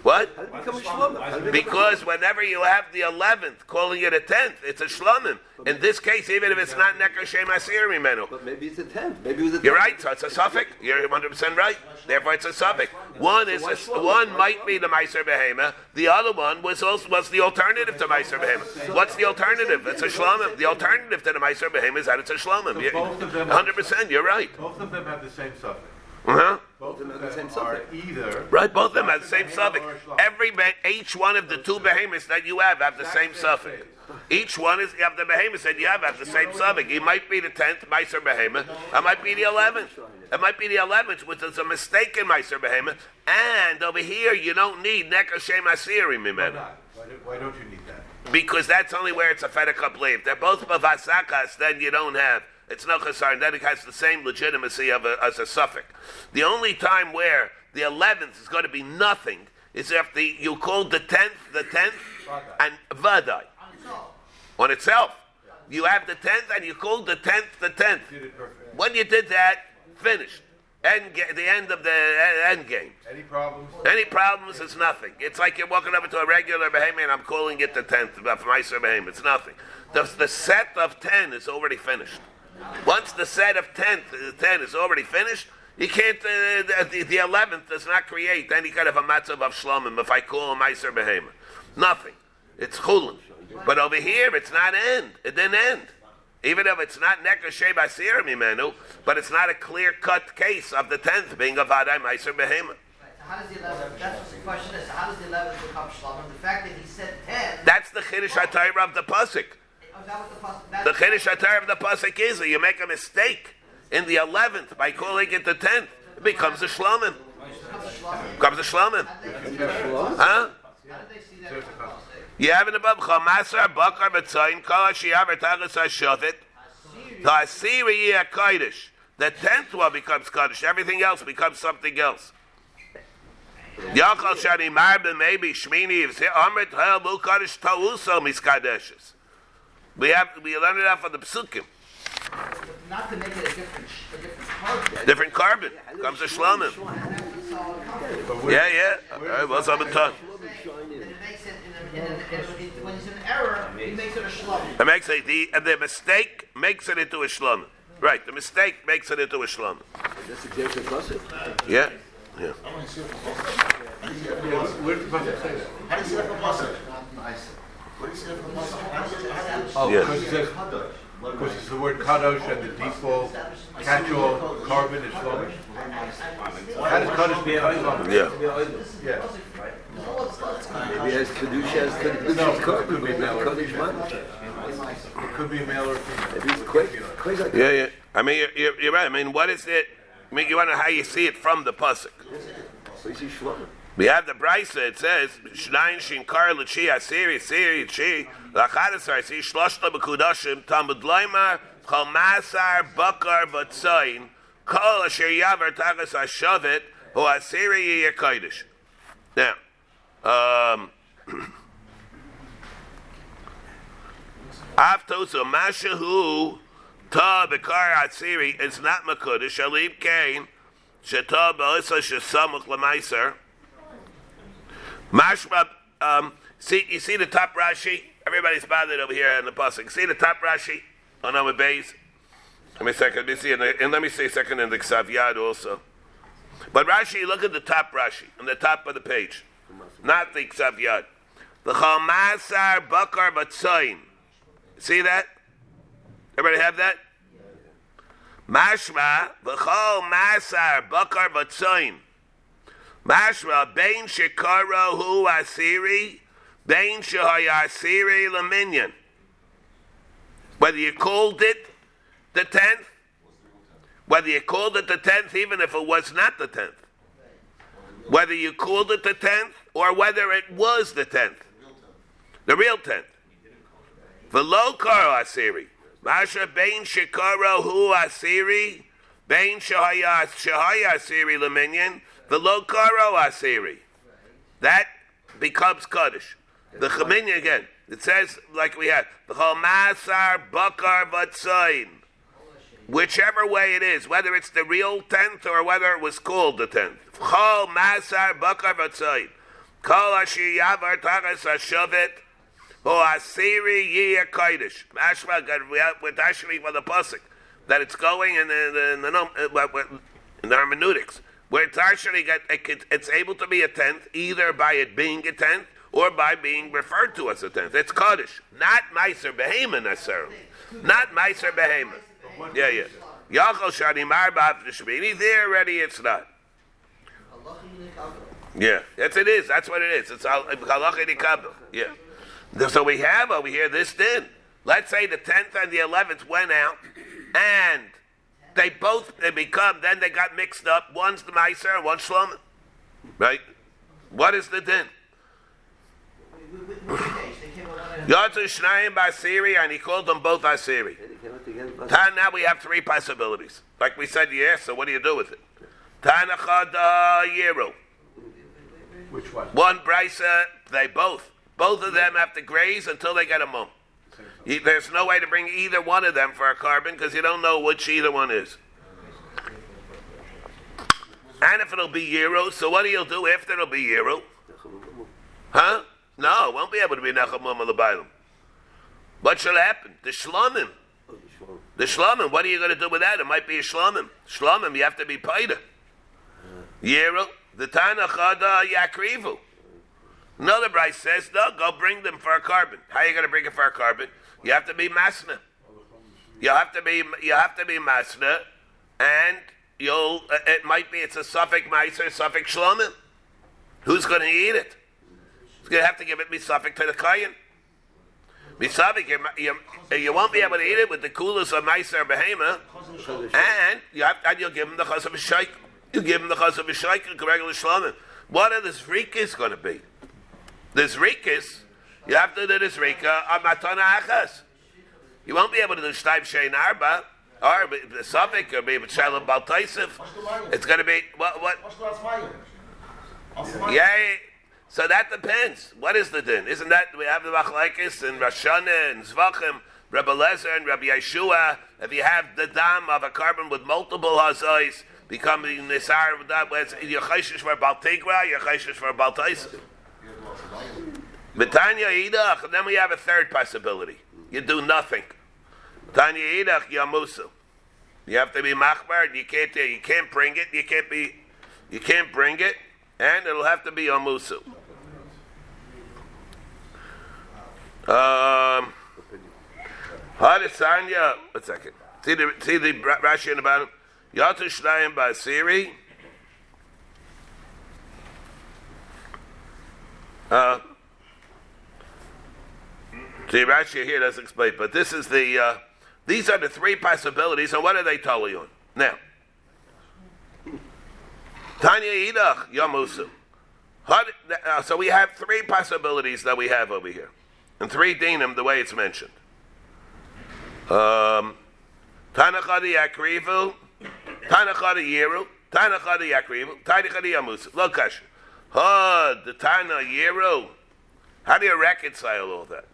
What? How did it become a shwama? How did it become a Because whenever you have the eleventh, calling it a tenth, it's a shlomim. In this case, even if it's not nekar shem asir mimenu. But maybe it's a tenth. Maybe it was a You're right, so it's a suffix. You're 100 percent right. Therefore, it's a suffix. One is a, one might be the meiser behema. The other one was also was the alternative to meiser behema. What's the alternative? It's a shlomim. The alternative to the meiser behema is that it's a shlomim. So both of them- 100 percent. You're right. Both of them have the same suffix. Uh-huh. Both them of have the them same are suffix. either. Right, both of them have the same Behema suffix. Every be- each one of the two behemoths that you have have the same suffix. Each one is of the behemoths that you have have the same suffix. It might be the tenth Meiser behemoth. It might be the eleventh. It might be the eleventh, which is a mistake in Meiser behemoth. And over here, you don't need Nekar Shem Asiri Why Why do- Why don't you need that? Because that's only where it's a Fedekap leaf. They're both Bavasakas, then you don't have. It's no chasar, then it has the same legitimacy of a, as a suffix. The only time where the 11th is going to be nothing is if the, you call the 10th the 10th and Vadai on itself. You have the 10th and you call the 10th the 10th. Did it perfect. When you did that, finished. End ga- the end of the end game. Any problems? Any problems? It's nothing. It's like you're walking over to a regular behemoth and I'm calling it the tenth of Meiser behemoth. It's nothing. The, the set of ten is already finished. Once the set of ten, uh, 10 is already finished, you can't. Uh, the- the eleventh does not create any kind of a matzav of shlomim. If I call a Meiser behemoth, nothing. It's chulin. But over here, it's not end. It didn't end. Even if it's not Neker Sheba Mimenu, but it's not a clear cut case of the tenth being a Vadai Meiser so how does the 11th, that's what the question is, how does the 11th become Shlomim? The fact that he said 10, That's the Chiddush HaTorah of the Pasuk. Oh, the Chiddush HaTorah of the Pasuk is you make a mistake in the 11th by calling it the 10th. It becomes a Shlomim. becomes a Shlomim. Huh? You have an Bab Chamasar Bakar B'Tzayin Kol HaShiyav Ertagas HaShavit The Asiri Yeh Kodesh. The 10th one becomes Kodesh. Everything else becomes something else. Yachal Shani Marben maybe Shmini Amrit Hel Lu Kodesh Ta'uso Miskadeshes. We have we learn it out from the Psukim. Not to make it a different, a different korban. Different korban comes a Shlomim. But Yeah, yeah. All right, what's up with tongue? It makes it, a, in a, when he's in error, he makes it a Shlomim. It makes it the and the mistake makes it into a Shlomim. Right, the mistake makes it into a Shlomim. That's exactly the pasuk. Yeah, yeah. Where did the say? How do you see that from Pasuk? What do you see that from Pasuk? How does it- how does it- Oh, Yeah. because it says, it's the word kadosh and the default catch-all korban is shlomish. How does kadosh be shlomish? Yeah. Yeah. Maybe it has kedusha as kedusha's korban, but not kodesh mamish. It could be male or female. Maybe it's quite, quite Yeah, yeah. I mean, you're, you're, you're right. I mean, what is it? I mean, you want to know how you see it from the pasuk. So you see shlomim. We have the brisa. It says, "Shnayin shin kar l'chi asiri asiri chi lachadasar si shloshta b'kudashim tamud loymar masar bakar v'tzayin kol asher yaver tagas hashavet hu asiri yiyeh kodesh." Now, um, Aftosa mashahu ta bekar atziri is not makudish. Shalib kain sheta ba'isa shesamuch lemaiser. Mashma, um, see, you see the top Rashi? Everybody's bothered over here in the pasuk. See the top Rashi on our base? Let me second. Let me see, the, and let me say second in the Ksav Yad also. But Rashi, look at the top Rashi on the top of the page, not the Ksav Yad. The Chamasar Bakar Batzayin. See that? Everybody have that? Mashma v'chol masar bakar batzoin. Mashma Bain shekara hu asiri, Bain shehaya asiri laminyan. Whether you called it the tenth, whether you called it the tenth, even if it was not the tenth, whether you called it the tenth or whether it was the tenth, the real tenth. V'lo karo asiri. Masha Bain shekara hu asiri, Bain shahaya shahaya v'lo karo asiri. That becomes kaddish. The chaminyan again. It says like we had the masar bakar vatzayin. Whichever way it is, whether it's the real tenth or whether it was called the tenth. Chol masar bakar vatzayin. Kol asher yavar tagas hashavet. Oh, Asiri Yia Kaidish. Mashma, we're dashing for the Pusik. That it's going in the, in the, num- uh, in the hermeneutics. Where it's actually got, it's able to be a tenth either by it being a tenth or by being referred to as a tenth. It's Kaddish, not Meiser Behema necessarily. Not Meiser Behema. Yeah, yeah. Yachal Shani Marbav Shmini, there already it's not. Yeah, yes, it is. That's what it is. It's al- halacha. Yeah. So we have over here this din. Let's say the tenth and the eleventh went out, and they both they become. Then they got mixed up. One's the meiser and one's shlomo. Right? What is the din? Which case? They came with and Yatzu Shnayim Basiri, and he called them both Asiri. They came out together. pasuk. Tan, now we have three possibilities. Like we said, yes. So what do you do with it? Tanachad Yeru. Which one? One brisa, they both. Both of them have to graze until they get a mum. There's no way to bring either one of them for a korban because you don't know which either one is. And if it'll be Euro, so what do you do if it'll be Euro? Huh? No, it won't be able to be Nechamum Alabayim. What shall happen? The Shlomim. The Shlomim, what are you going to do with that? It might be a Shlomim. Shlomim, you have to be Paida. Euro, the Tana Chada Yakrivu. Another Bryce says, no, go bring them for a korban. How are you going to bring it for a korban? You have to be Masna. You have to be you have to be Masna, and you'll uh, it might be it's a suffix Meiser, suffix Shlomim. Who's going to eat it? He's going to have to give it Misafik to the Kayan. Misafik, you, you, you won't be able to eat it with the coolest of Meiser Behema, and you have, and you'll give him the chas of a. You give him the chas of a regular Shlomim. What are the Zrikas going to be? The Zrikas, you have to do this Zrika on Matana Achas. You won't be able to do Shtaim Shein Arba, or the Suffolk, or maybe Shalom Baltaisif. It's going to be, what, what? Yeah, so that depends. What is the din? Isn't that, we have the Machlaikis and Rashana and Zvachim, Rabbi Lezer and Rabbi Yeshua. If you have the dam of a korban with multiple hazais, becoming nisar of that, you're chayshish for Baltegra, you're chayshish for Baltaisif. Betanya Idach, then we have a third possibility. You do nothing. Tanya Idach Yamusu. You have to be machbar. You can't. You can't bring it. You can't be. You can't bring it, and it'll have to be Yamusu. Um. Hadisanya. Second. See the see the Rashi in the bottom. Yatu Shnayim Basiri. Uh. See, Rashi here doesn't explain, but this is the, uh, these are the three possibilities, and what are they telling you? Now, Tanya Idach Yamusu. Uh, so we have three possibilities that we have over here, and three dinim the way it's mentioned. Um, Tanachadi Yakrivu, Tanachadi Yeru, Tanachadi Yakrivu, Tanachadi Yamusu. Look, Ha, the Tana Yeru. How do you reconcile all that?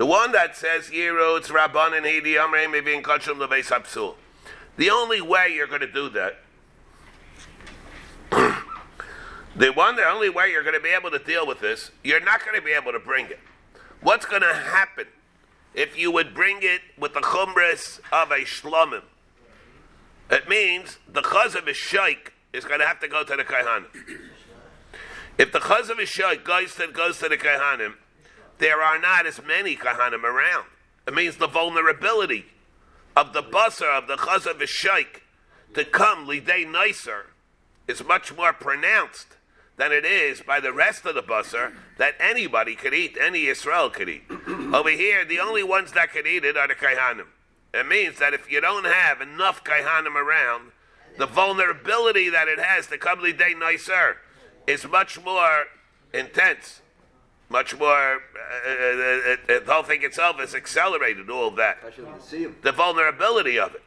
The one that says Yiro, it's Rabban and Hidi Amre, maybe in Kachum Leveis. The only way you're going to do that, the one, the only way you're going to be able to deal with this, you're not going to be able to bring it. What's going to happen if you would bring it with the chumras of a shlomim? It means the chaz of a shaykh is going to have to go to the kaihanim. If the chaz of a shaykh goes to, goes to the kaihanim, there are not as many kahanim around. It means the vulnerability of the basar of the chazav shaykh to come lidei nicer is much more pronounced than it is by the rest of the basar that anybody could eat, any Israel could eat. Over here, the only ones that could eat it are the kaihanim. It means that if you don't have enough kaihanim around, the vulnerability that it has to come lidei nicer is much more intense much more. Uh, uh, uh, the whole thing itself has accelerated all of that. The vulnerability of it.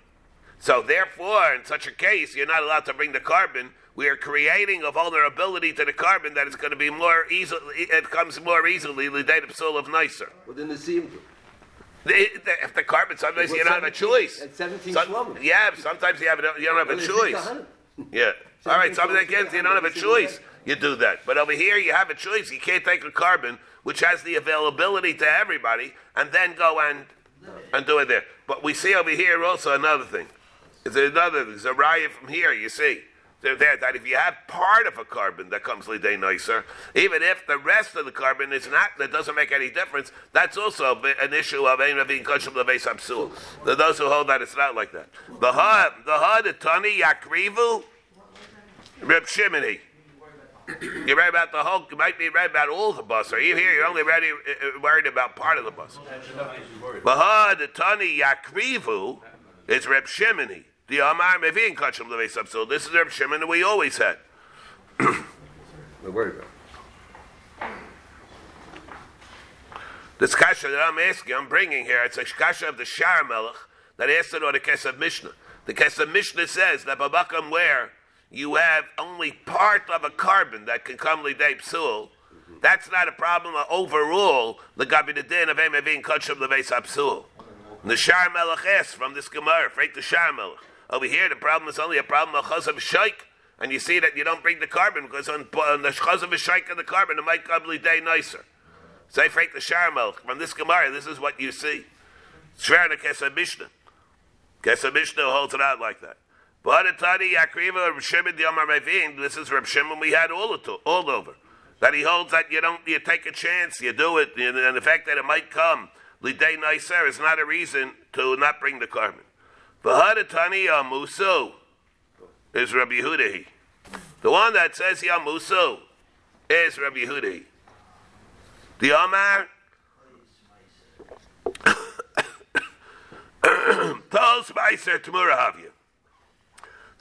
So therefore, in such a case, you're not allowed to bring the korban. We are creating a vulnerability to the korban that is going to be more easily. It comes more easily the date of soul of nicer. Within the seam. If the korban, sometimes you don't have a choice. At 17 Some, Yeah, sometimes you have you don't have a choice. Yeah. All right. Sometimes again, you don't have a choice you do that. But over here, you have a choice. You can't take a korban which has the availability to everybody and then go and and do it there. But we see over here also another thing. It's another. There's a riot from here. You see. There, that if you have part of a korban that comes day nicer, even if the rest of the korban is not, that doesn't make any difference. That's also an issue of ein being kashim leveis absul. Those who hold that it's not like that. The ha, the ha, the tani yakrivu, Reb Shimoni. You're right about the Hulk. You might be right about all the bus. Or you here? You're only ready, uh, worried about part of the bus. Bahad the Tani Yakrivu is Reb Shimoni. The Amar Mevin Kachim Levei Subsil. This is Reb that we always had. We're worried about. This kasha that I'm asking, I'm bringing here, it's a kasha of the Shar Melech that asked it on the Kesef Mishnah. The Kesef Mishnah says that Babakam where you have only part of a korban that can come lidei psul, that's not a problem overall. The din of emevin kachim leveis apsul. The shar melech from this gemara, freight the shar melech. Over here, the problem is only a problem of chazav shaykh, and you see that you don't bring the korban because on, on the shchaz of the korban it might come day nicer. Say fake the sharamel from this gemara. This is what you see. The Kesef Mishnah. Kesef Mishnah holds it out like that. But Tadi Yakriva Shimon Yomar Mevin. This is Reb Shimon we had all it all over. That he holds that you don't you take a chance, you do it, and the fact that it might come liday nicer is not a reason to not bring the korban. V'hadatani Yamusu is Rabbi Yehudahi. The one that says Yamusu is Rabbi Yehudahi. The Amar Tos Meiser Tamura Havya.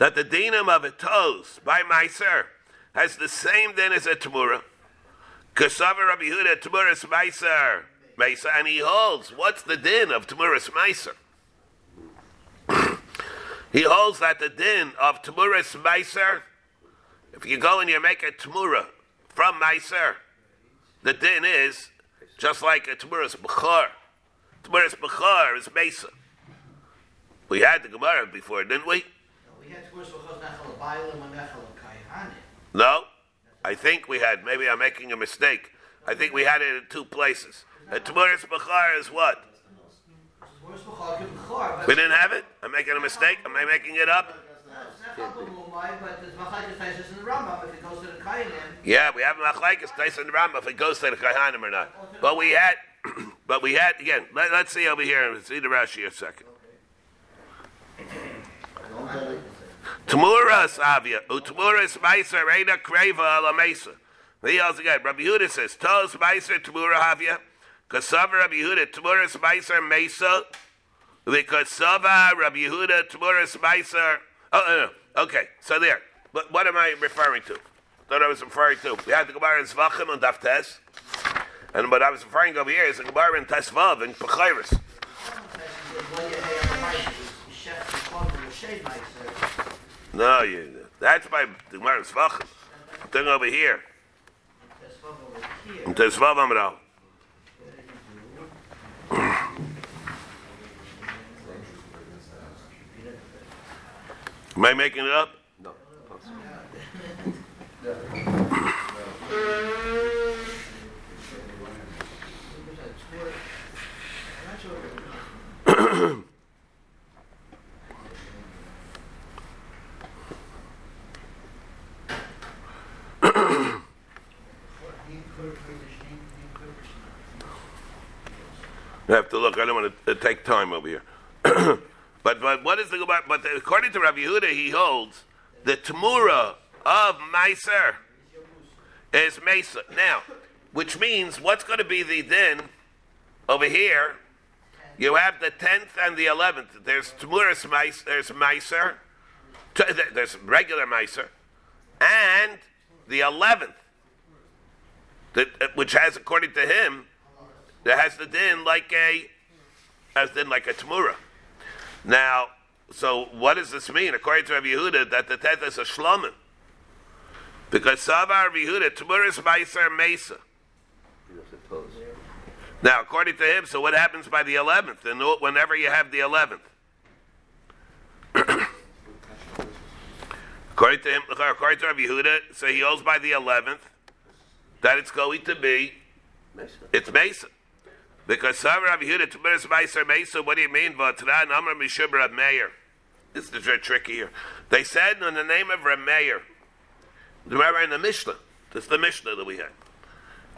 That the dinam of a tos by Meiser has the same din as a Tamura. Kasava Rabbi Yehuda Tamuras Meiser. Meiser, and he holds, what's the din of Tamuras Meiser? he holds that the din of Tamuras Meiser, if you go and you make a Tamura from Meiser, the din is just like a Tamuras Bechor. Tamuras Bechor is Mesa. We had the Gemara before, didn't we? We had Tmuras Bechor Nechel Bailim and Nechel Kaihanim. No? I think we had. Maybe I'm making a mistake. I think we had it in two places. A Tamuras Bechor is what? Tmuras Bechor Kim Bechor. but- We didn't have it? I'm making a mistake? Am I making it up? It's Nechel B'Mumai, but Machlekes Taisus in the Rambam. If it goes to the Kaihanim, Yeah, we have Machlaikis Tyson Rambam if it goes to the Kaihanim or not. But we had, but we had again. Let, us see over here. Let's see the Rashi a second. Tmuras avia oh, utmuras meiser reina kreva ala mesa. He also again. Rabbi Yehuda says tos meiser tmura havia. Kasava Rabbi Yehuda tmuras meiser mesa. Kasava Rabbi Yehuda tmuras meiser. Oh, no, okay. So there. But what am I referring to? Thought I was referring to. We had the Gemara in Zvachim and Daftes. And what I was referring over here is the Gemara in Tesvav and Pachairis. No, you, that's by the Zvachim. I'm talking over here. In Tesvav Amral. Am I making it up? No. I'm not sure what it means. I have to look. I don't want to uh, take time over here. but but what is the Gemara? But according to Rabbi Yehuda, he holds the Tamura of Meiser is Mesa. Now, which means what's going to be the din over here? You have the tenth and the eleventh. There's Tamuras Meiser. There's Meiser. There's regular Meiser, and the eleventh, that uh, which has, according to him, that has the din like a, has din like a Tamura. Now, so what does this mean? According to Rabbi Yehuda, that the tenth is a shlomin. Because Savar Yehuda, Tamura is Meiser Mesa. Now, according to him, so what happens by the 11th? And whenever you have the 11th? according to him, according to Rabbi Yehuda, so he holds by the 11th that it's going to be, Mesa. it's Mesa. Because Savar Rabbi Yehuda, Tumuras Meiser Mesa, what do you mean? V'atran Amar Mishum Rab Meir. This is very tricky here. They said in the name of Rab Meir, remember in the Mishnah, this is the Mishnah that we had.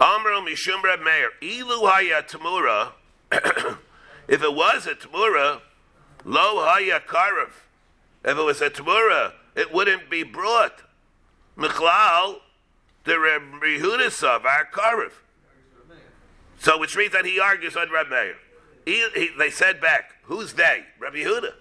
Amru Mishum Rab Meir, Ilu Haya Tamura, if it was a Tamura, Lo Haya Karav. If it was a Tamura, it wouldn't be brought. Michlal, the Reb Yehuda Savar Karav. So, which means that he argues on Reb Meir. He, he, they said back, who's they? Rabbi Yehuda.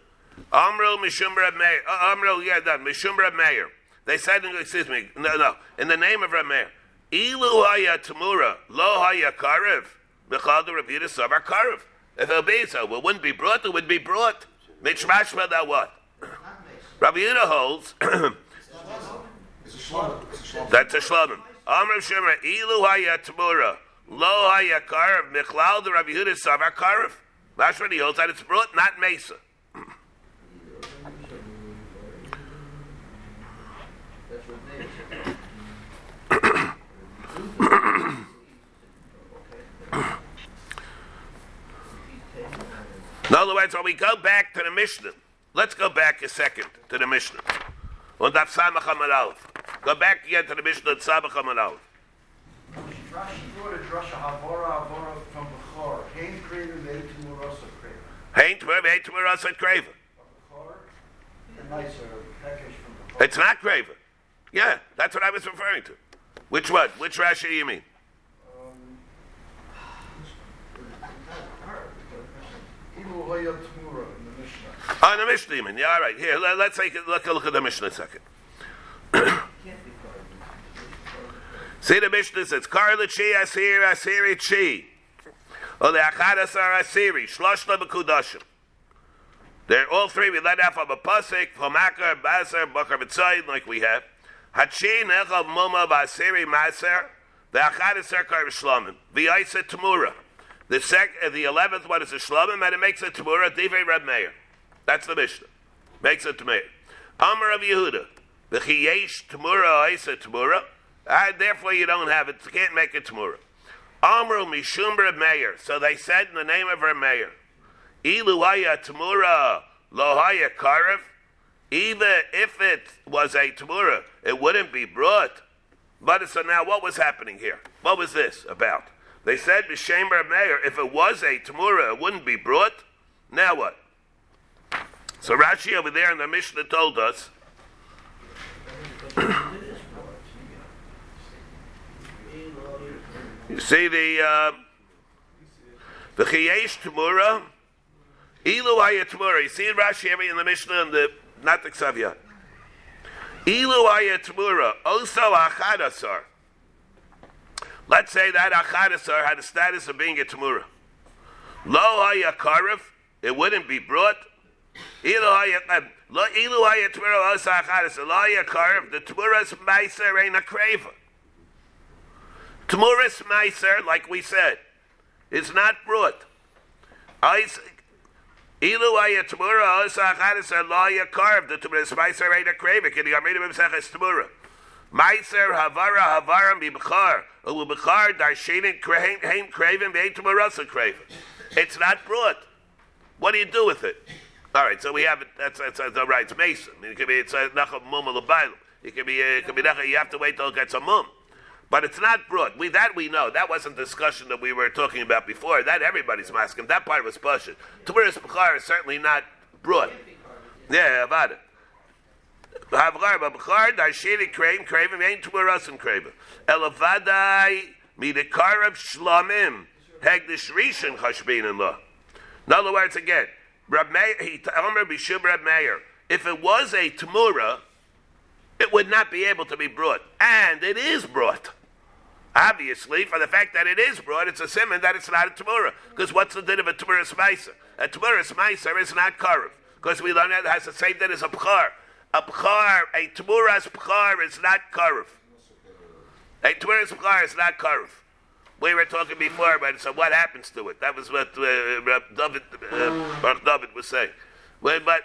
Amru Mishum Reb Meir. Uh, Amru, yeah, done. Mishum Reb Meir. They said, excuse me, no, no, in the name of Reb Meir. Ilu haya tamura, lo haya karev. Mechal the Rabbi Yehuda Savar Karev. If it'll be so, it wouldn't be brought, it would be brought. Mishmashma that what? Rabbi Yehuda holds, It's a shlomim. It's a shlomim. that's a shlomim. Amru Shemra, ilu haya tamura, Lo of michlal the Rabbi Huda savar karav. Lashon he holds that it's brought not mesa. In other words, when we go back to the Mishnah, let's go back a second to the Mishnah. On Daf Samach Go back again to the Mishnah at Samach Amar Aleph. Rashi a drasha havara havara from Bechor. Hain Kraver made to Murasa Kraver. Hain Tmur, Hain Tmur, Asad Kraver. Bechor, a nicer package from Bechor. It's not Kraver. Yeah, that's what I was referring to. Which one? Which Rashi do you mean? Um, Ilu Hoya Tmura in the Mishnah. Oh, the Mishnah you mean. Yeah, all right. Here, let, us take a look, a look at the Mishnah a second. See the Mishnah says, Karla Chi Asir Asiri Chi. Ole Achadasar Asiri, Shloshla Bekudashim. They're all three, we let out from a Pasik, from Akar, Basar, Bakar B'tzayin, like we have. Hachi Nechav Muma Basiri Maser, the Achadasar Kar Shlomim, the Isa Tamura. The sec, uh, the eleventh one is a Shlomim, and it makes a Tamura, Divrei Reb Meir. That's the Mishnah. Makes it Tamir. Amar of Yehuda, the Chiyesh Tamura Isa Tamura, therefore you don't have it, you can't make it Tamura. Amru Mishum Meir, so they said in the name of Reb Meir, Iluaya Tamura Lohaya Karev, even if it was a Tamura, it wouldn't be brought. But so now what was happening here? What was this about? They said Reb Meir, if it was a Tamura, it wouldn't be brought. Now what? So Rashi over there in the Mishnah told us You see the uh, the Chiyesh Tamura, Ilu Ayat Tamura. You see in Rashi every in the Mishnah and the not the Ksavya. Ilu Ayat Tamura, also Achadasar. Let's say that Achadasar had the status of being a Tamura. Lo Hayakarev, it wouldn't be brought. Ilu Hayat Lo Ilu Ayat Tamura, also Achadasar. Lo Hayakarev, the Tamura's Meiser ain't a craver. Tmuris Meiser, like we said, is not brought. Ilu aya Tmura, Osa Achadis, Laya carved, the Tmuris Meiser ain't a cravik, and the Amridim Seches Tmura. Meiser Havara Havara Mibchar, Ulu Bchar, Darshinin, Haim Craven, Vein Tmurasa Craven. It's not brought. What do you do with it? All right, so we have it. That's that's, all right. It's Mason. It could be it's a nacham mum It could be it could be nacham. You have to wait till it gets a mum. But it's not brought. We that we know. That wasn't discussion that we were talking about before. That everybody's masking. That part was pushing. Tumuris Bechar is certainly not brought. Yeah, about it. Elavadai Midikarab Shlamim Hegdish Rishon Chashbin in law. In other words, again, Rab Meir, he Omer Bishub Rab Meir. If it was a Tamura, it would not be able to be brought, and it is brought. Obviously, for the fact that it is brought, it's a simon that it's not a Tamura. Because what's the din of a Tamura Smaisa? A Tamura Smaisa is not Karev. Because we learned that it has the same din as a Pchar. A Pchar, a Tamura's Pchar is not Karev. A Tamura's Pchar is not Karev. We were talking before about so what happens to it? That was what uh, David, uh, David was saying. Well, but,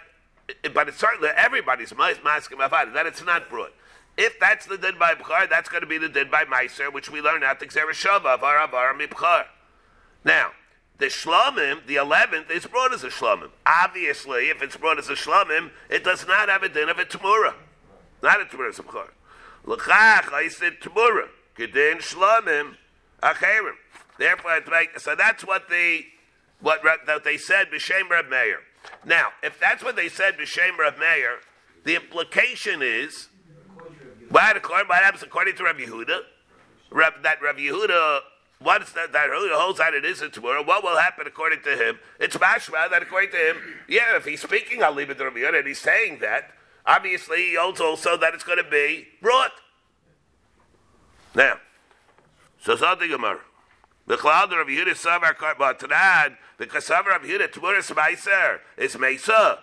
but it's certainly everybody's masking about it, that it's not brought. If that's the din by Bchar, that's going to be the din by Meiser, which we learn out the Xereshava, Avar Avar Mibchar. Now, the Shlomim, the 11th, is brought as a Shlomim. Obviously, if it's brought as a Shlomim, it does not have a din of a Tamura. Not a Tamura as a Bchar. L'chach, I said Tamura. Gedin Shlomim, Acherim. Therefore, so that's what they, what that they said, B'Shem Reb Meir. Now, if that's what they said, B'Shem Reb Meir, the implication is what happens according to Rabbi Yehuda? Reb, that Rabbi Yehuda, once that, that holds that it is a tomorrow, what will happen according to him? It's mashma that according to him, yeah, if he's speaking, I'll leave it to Rabbi Yehuda, and he's saying that, obviously he holds also that it's going to be brought. Now, so something Gemara. The cloud of Rabbi Yehuda savar karbatran, the kasavar of Yehuda, Tmuris Meiser, is Mesa.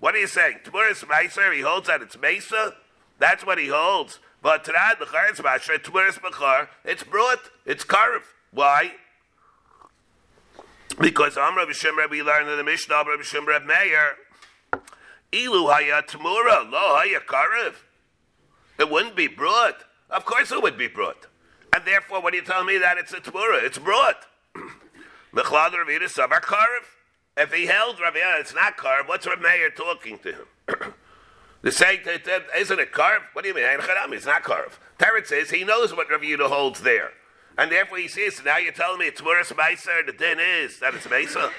What are you saying? Tmuris Meiser, he holds that it's Mesa? That's what he holds. But it's brought, it's carved. Why? Because Amr B'Shem Rebbe learned in the Mishnah, Amr B'Shem Rebbe Meir, Ilu Haya Tmura, Lo Haya Karev. It wouldn't be brought. Of course it would be brought. And therefore, what are you telling me that it's a Tmura? It's brought. Mechlad Ravida Savar Karev. if he held Rabbi Yehuda, it's not carved. What's Rabbi Meir talking to him? the saying that, that isn't it carved? What do you mean? It's not carved. Teretz says he knows what Rabbi Yehuda holds there. And therefore he says, now you're telling me it's worse Meiser, the din is that it's Meiser.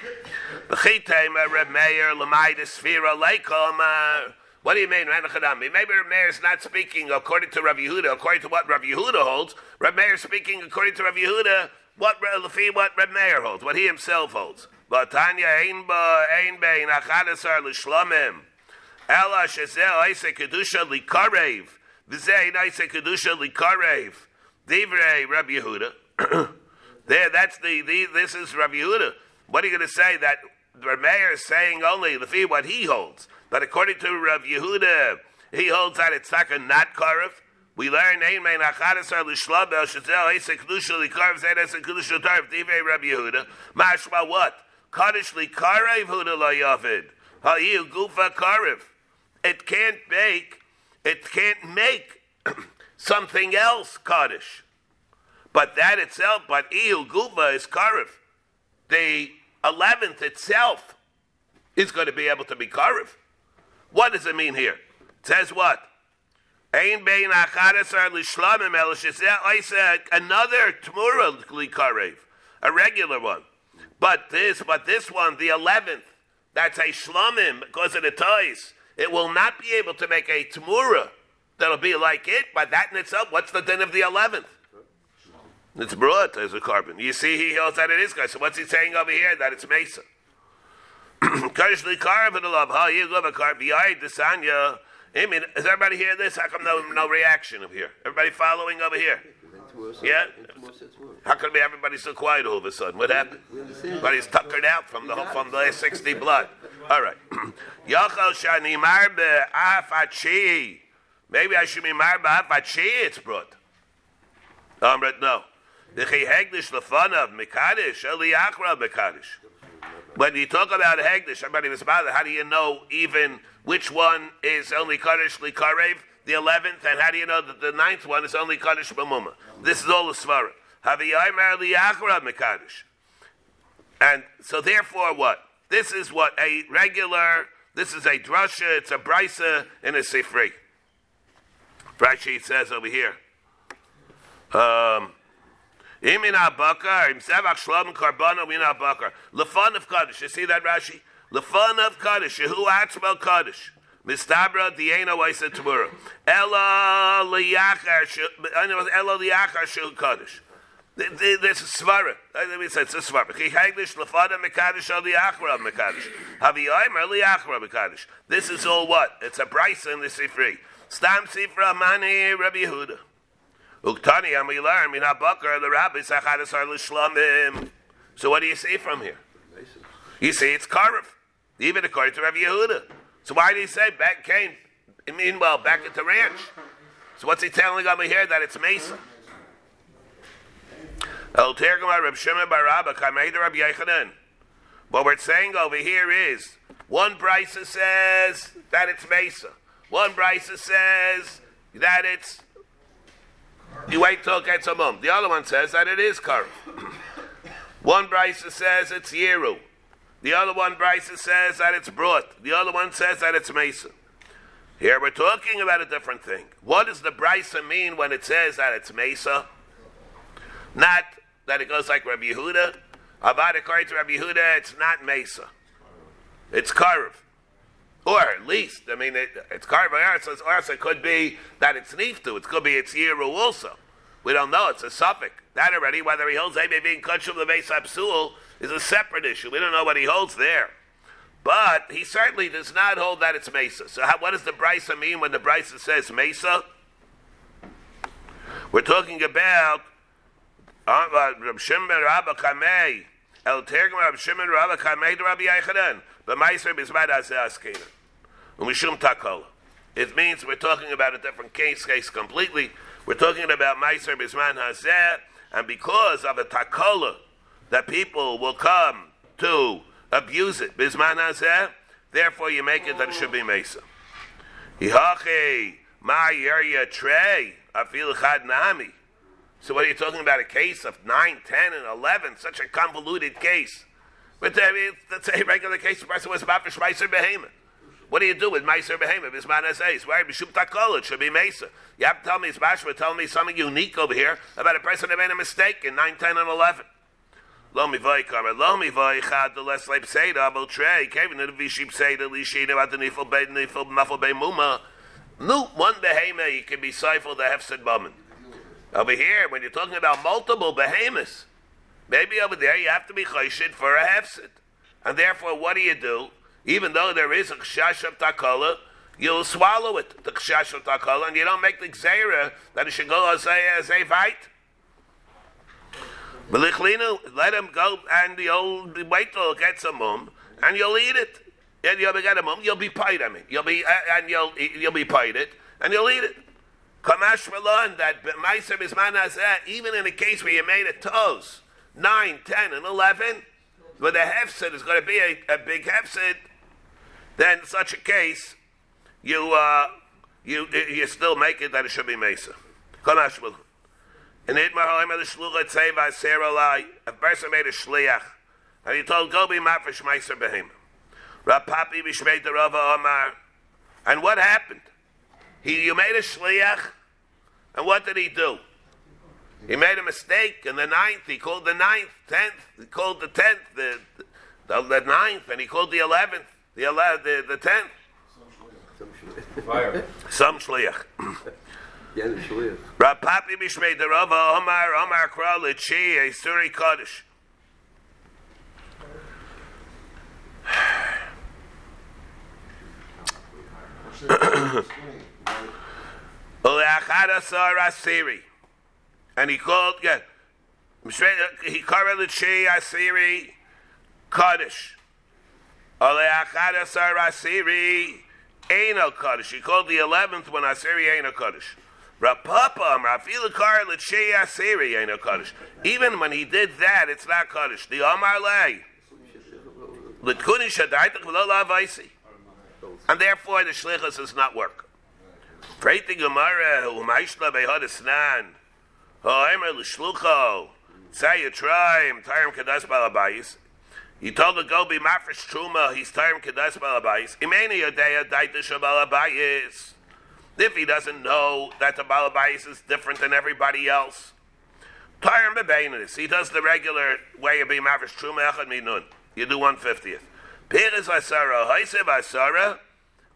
B'chitayma Reb Meir l'maydis sphira leikom, uh, what do you mean, Maybe Reb Meir is not speaking according to Rabbi Yehuda, according to what Rabbi Yehuda holds. Reb Meir is speaking according to Rabbi Yehuda, what what Reb Meir holds, what he himself holds. But Tanya ein bein achadasar l'shlomim. Ela shezel oise kedusha likarev. V'zeh oise kedusha likarev. Divrei Rabbi Yehuda. there, that's the, the, this is Rabbi Yehuda. What are you going to say? That the mayor is saying only the fee what he holds. But according to Rabbi Yehuda, he holds that it's not not karev. We learn ein mein achadasar l'shlabel shazel esek kedusha likarev zed esek kedusha tarv divrei Rabbi Yehuda. Mashma what? Kaddish likarev huda la yavid. Ha'iu gufa karev. It can't make. It can't make something else Kaddish. But that itself, but Ihu Guva is Karif. The 11th itself is going to be able to be Karif. What does it mean here? It says what? Lishlamim el another tmura likarev, a regular one. But this, but this one, the eleventh, that's a shlamim because of the toys. It will not be able to make a Tamura that'll be like it, but that in itself, what's the din of the 11th? It's brought as a korban. You see, he holds that it is guys. So what's he saying over here? That it's Mesa. Karshli carbon the love. How you love a carbon? The Sanya. I mean, is everybody hear this? How come no, no reaction over here? Everybody following over here? Yeah? How come everybody's so quiet all of a sudden? What happened? Everybody's tuckered out from the from the last 60 blood. All right. Yachal shani marbe afachi. Maybe I should be marbe afachi, it's brought. Um, no. When you talk about Hegdish, everybody was about how do you know even which one is only Kaddish Likarev, the 11th, and how do you know that the ninth one is only Kaddish B'muma? This is all the Svara. And so therefore what? This is what a regular, this is a drasha, it's a brisa, and a sifri. Rashi says over here. Um, Imin Abakar, Imsevach Shlom Karbana Min Abakar. Lefan of Kaddish. You see that Rashi? Lefan of Kaddish. Yehu Atzmel Kaddish. Mistabra Diena Waisa Tamura. Ella Liyachar. Ella Liyachar Shu Kaddish. This is svara. Uh, let me say it's a svara. Ki haglish lefada mekadosh al liachra mekadosh. Havi oimer liachra mekadosh. This is all what? It's a brisa in the sifri. Stam sifra mani Rabbi Yehuda. Uktani, and we learn, Mina Bakar, the rabbi, Sachadas are Lishlamim. So what do you see from here? You see it's Karif, even according to Rabbi Yehuda. So why do you say back came, meanwhile, back at the ranch? So what's he telling over here that it's Mesa? What we're saying over here is, one Brisa says that it's Mesa. One Brisa says that it's you wait till it gets a mum. The other one says that it is karf. one brisa says it's yeru. The other one brisa says that it's brought. The other one says that it's mesa. Here we're talking about a different thing. What does the brisa mean when it says that it's mesa? Not that it goes like Rabbi Yehuda. About according to Rabbi Yehuda, it's not mesa. It's karv. Or at least, I mean, it, it's so also it could be that it's niftu. It could be it's yiru also. We don't know. It's a suffix. That already, whether he holds maybe being kachum the base absul is a separate issue. We don't know what he holds there. But he certainly does not hold that it's mesa. So how, what does the brisa mean when the brisa says mesa? We're talking about Rab Shimon Rabba Kamei, El Tergum Rab Shimon Rabba Kamei Rabbi Yochanan, but Meiser Bismad. Umishum Takola. It means we're talking about a different case, case completely. We're talking about Meiser Bisman Hazeh, and because of a takola that people will come to abuse it, Bisman Hazeh, therefore you make it that it should be Mesa. Hihache Ma Yerya Trey, Afil Chad Nami. So what are you talking about? A case of 9, 10, and 11, such a convoluted case. But uh, let's say a regular case, the person was about for Schmeiser Behemoth. What do you do with Meiser Behemoth? This man has ace. Why? Bishum Takol, it should be Mesa. You have to tell me, it's Bashma, tell me something unique over here about a person that made a mistake in 9, 10, and 11. Lo mi vay kar lo mi vay khad the less like say double tray kevin the viship say the lishina at the nifel bed nifel muffle bay muma no one behema you can be cypher the hefset bummen over here when you're talking about multiple behemoths maybe over there you have to be chayshit for a hefset and therefore what do you do even though there is a kshash of takala you'll swallow it the kshash of takala and you don't make the gzeira that it should go as a as a fight let him go and you'll wait till it gets a mum and you'll eat it. And you'll get a mum, you'll be paid I mean. You'll be uh, and you'll you'll be paid it and you'll eat it. Kamash Malon that Meiser Bisman even in a case where you made a toes, 9, 10, and 11, where the hefset is going to be a, a big hefset, then in such a case, you uh, you you still make it that it should be Mesa. Kamash Malon. And it mahalim the shlucha tzeva Sarah lai. A person made a shliach, and he told go be mafresh meiser behim. Rab Papi b'shmei the Rava Omar. And what happened? He you made a shliach, and what did he do? He made a mistake in the ninth. He called the ninth, tenth. He called the tenth, the the, the ninth, and he called the eleventh, the eleventh, the, the tenth. Fire. Some shliach. Yeah, the shliach. Rab Papi Bishmei the Rava Omar Omar Kral Lichi a Suri Kaddish. And he called, yeah, he called Lichi Asiri Kaddish. Oleachada Sara Siri Eino Kaddish. He called the 11th one Asiri Eino Kaddish. Rapapa, Rafila Kar L'Shei Asiri Eino Kaddish. Even when he did that, it's not Kaddish. The Omar Lei. L'Tkuni Shadaitach V'lo Lavaisi. And therefore the Shlichus does not work. Freiti Gemara, Umaishla Behod Esnan. Ha'emer L'Shlucho. Say you try, I'm tired of Kadas Balabayis. He told the go be mafresh truma. He's tired kedas balabayis. Imeni yodeya daitish balabayis. If he doesn't know that the balabayis is different than everybody else, tired bebeinis. He does the regular way of being mafresh truma echad minun. You do one fiftieth. Piris asara haisev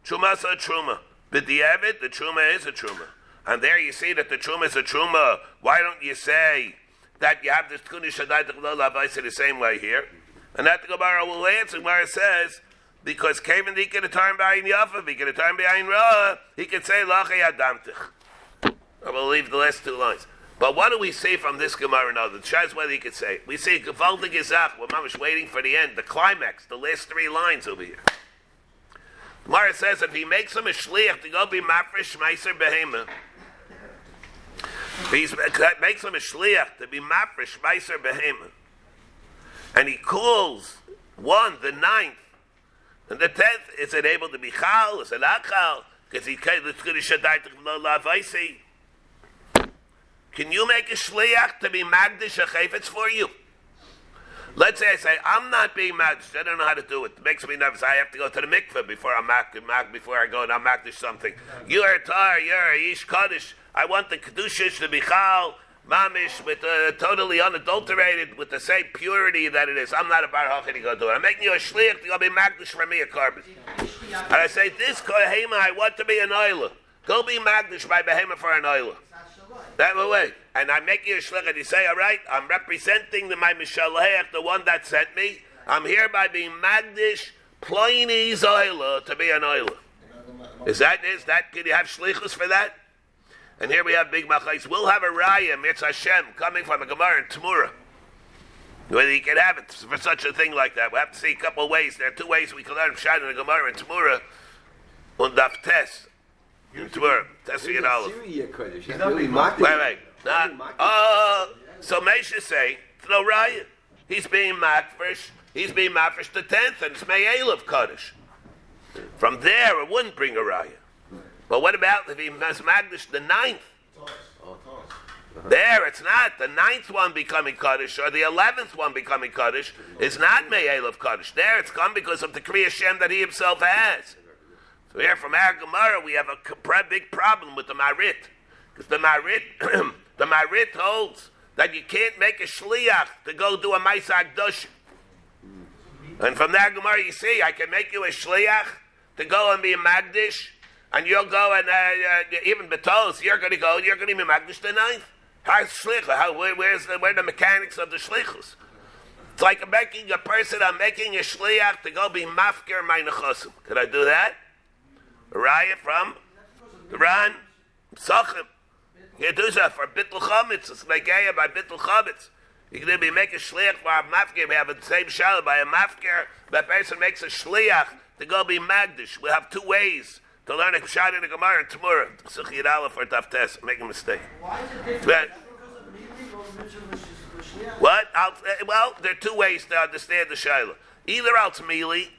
truma sa truma. But the truma is a truma, and there you see that the truma is a truma. Why don't you say that you have this kunish adai the same way here? And that the Gemara will answer it says, because Kevin he can turn by Yafa, he can turn behind Ra, he can say Lachay Adamtich. I will leave the last two lines. But what do we see from this Gemara now? The Shaz whether he could say. We see Gevaldig Gezach, we're waiting for the end, the climax, the last three lines over here. Gemara says if he makes him a shliach to go be mafresh meiser behema, if he makes him a shliach to be mafresh meiser behema, and he calls one the ninth and the tenth, is it able to be chal? Is it not chal? Because he can't. It's going to. Can you make a shliach to be magdish a chayfetz for you? Let's say I say I'm not being magdish. I don't know how to do it. It makes me nervous. I have to go to the mikveh before I'm mag, before I go and I'm magdish something. You are tar. You're a ish kaddish. I want the kedushish to be chal mamish with uh, totally unadulterated with the same purity that it is. I'm not a bar to go do it. I'm making you a shliach to go be magdish for me a korban. And I say this kohema, I want to be an oiler. Go be magdish by behema for an oiler. That way. And I make you a and you say, all right, I'm representing the, my mishalech, the one that sent me. I'm hereby being magdish Pliny's oiler to be an oiler. Is that is that? Can you have shlichus for that? And here we have big machais. We'll have a raya, Mitz Hashem, coming from a Gemara in Tamura. Whether you can have it for such a thing like that. We have to see a couple ways. There are two ways we can learn Shad in the Gemara in Tamura. Und daf test. In Tamura. Testing it all. Syria Kaddish. He's not really being mocking. Wait, wait. Not, uh, so Mesha say, no raya. He's being makfish. He's being makfish the tenth, and it's Mayel of Kaddish. From there, it wouldn't bring a raya. But what about if he has Magdish the ninth? There, it's not. The ninth one becoming Kaddish or the eleventh one becoming Kaddish is not Me'el of Kaddish. There, it's come because of the Kriya Shem that he himself has. So here from our Gemara, we have a big problem with the Marit. Because the Marit, the Marit holds that you can't make a Shliach to go do a Maisa Akdosh. And from that Gemara, you see, I can make you a Shliach to go and be a Magdish, and you'll go and uh, uh, even Betos, you're going to go and you're going to be Magdish the ninth. How's Shlicha? How, where, where's the, where the mechanics of the Shlichus? It's like making a person, I'm making a Shliach to go be Mafkir Meinechosim. Could I do that? Raya from the Ran, Sachim. You do that for Bittul Chametz. It's like Aya by Bittul Chametz. You can be make a shliach for a mafkir. We have the same shalom by a mafkir. That person makes a shliach to go be magdish. We have two ways to learn a pshat in the Gemara and Tamura. Suchid Aleph or Taftes. Make a mistake. Why is it different? But- Because of Mili or Mitzvah L'Sh- L'Shliach? What? I'll, uh, well, there are two ways to understand the shaila. Either else mili.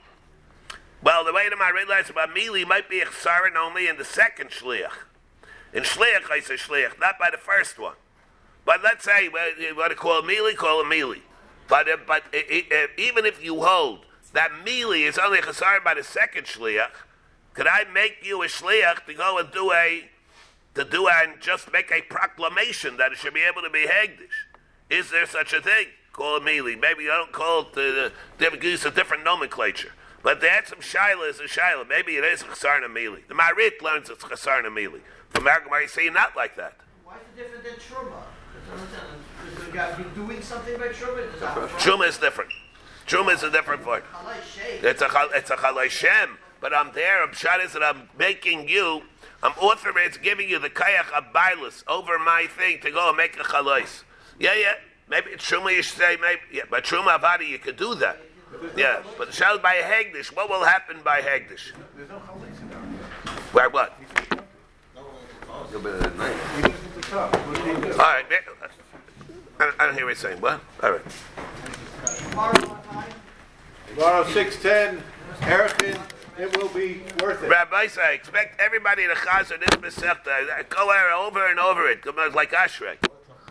Well, the way to my realize about mili might be a chsaron only in the second shliach. In shliach, I say shliach, not by the first one. But let's say you want to call mili, call a mili. But uh, but uh, uh, even if you hold that mili is only a chsaron by the second shliach, could I make you a shliach to go and do a to do and just make a proclamation that it should be able to be hegdish? Is there such a thing? Call it mili. Maybe you don't call it. Uh, use a different nomenclature. But had some shaila is a shaila. Maybe it is chasarna mili. The Marit learns it's chasarna mili. From Argamar, you say not like that. Why is it different than Truma? Because you got you doing something by Truma? Truma is different. Truma is a different. Halai It's a it's a chalai shem, but I'm there. I'm shot is that I'm making you. I'm authorized giving you the kayach abailus over my thing to go and make a chalais. Yeah, yeah. Maybe it's truma. You should say maybe. Yeah, but truma avadi you could do that. Yeah, but the shal by hegdish. What will happen by hegdish? There's no chalais in oh, there. Why what? No, but at night. Even if it's tough, what do you do? All right. I don't, hear what you're saying. What? All right. Tomorrow what time? Tomorrow, six ten, Erichin, it will be worth it. Rabbi, I expect everybody to chazer this masechta. Go over and over it. Like Ashrei.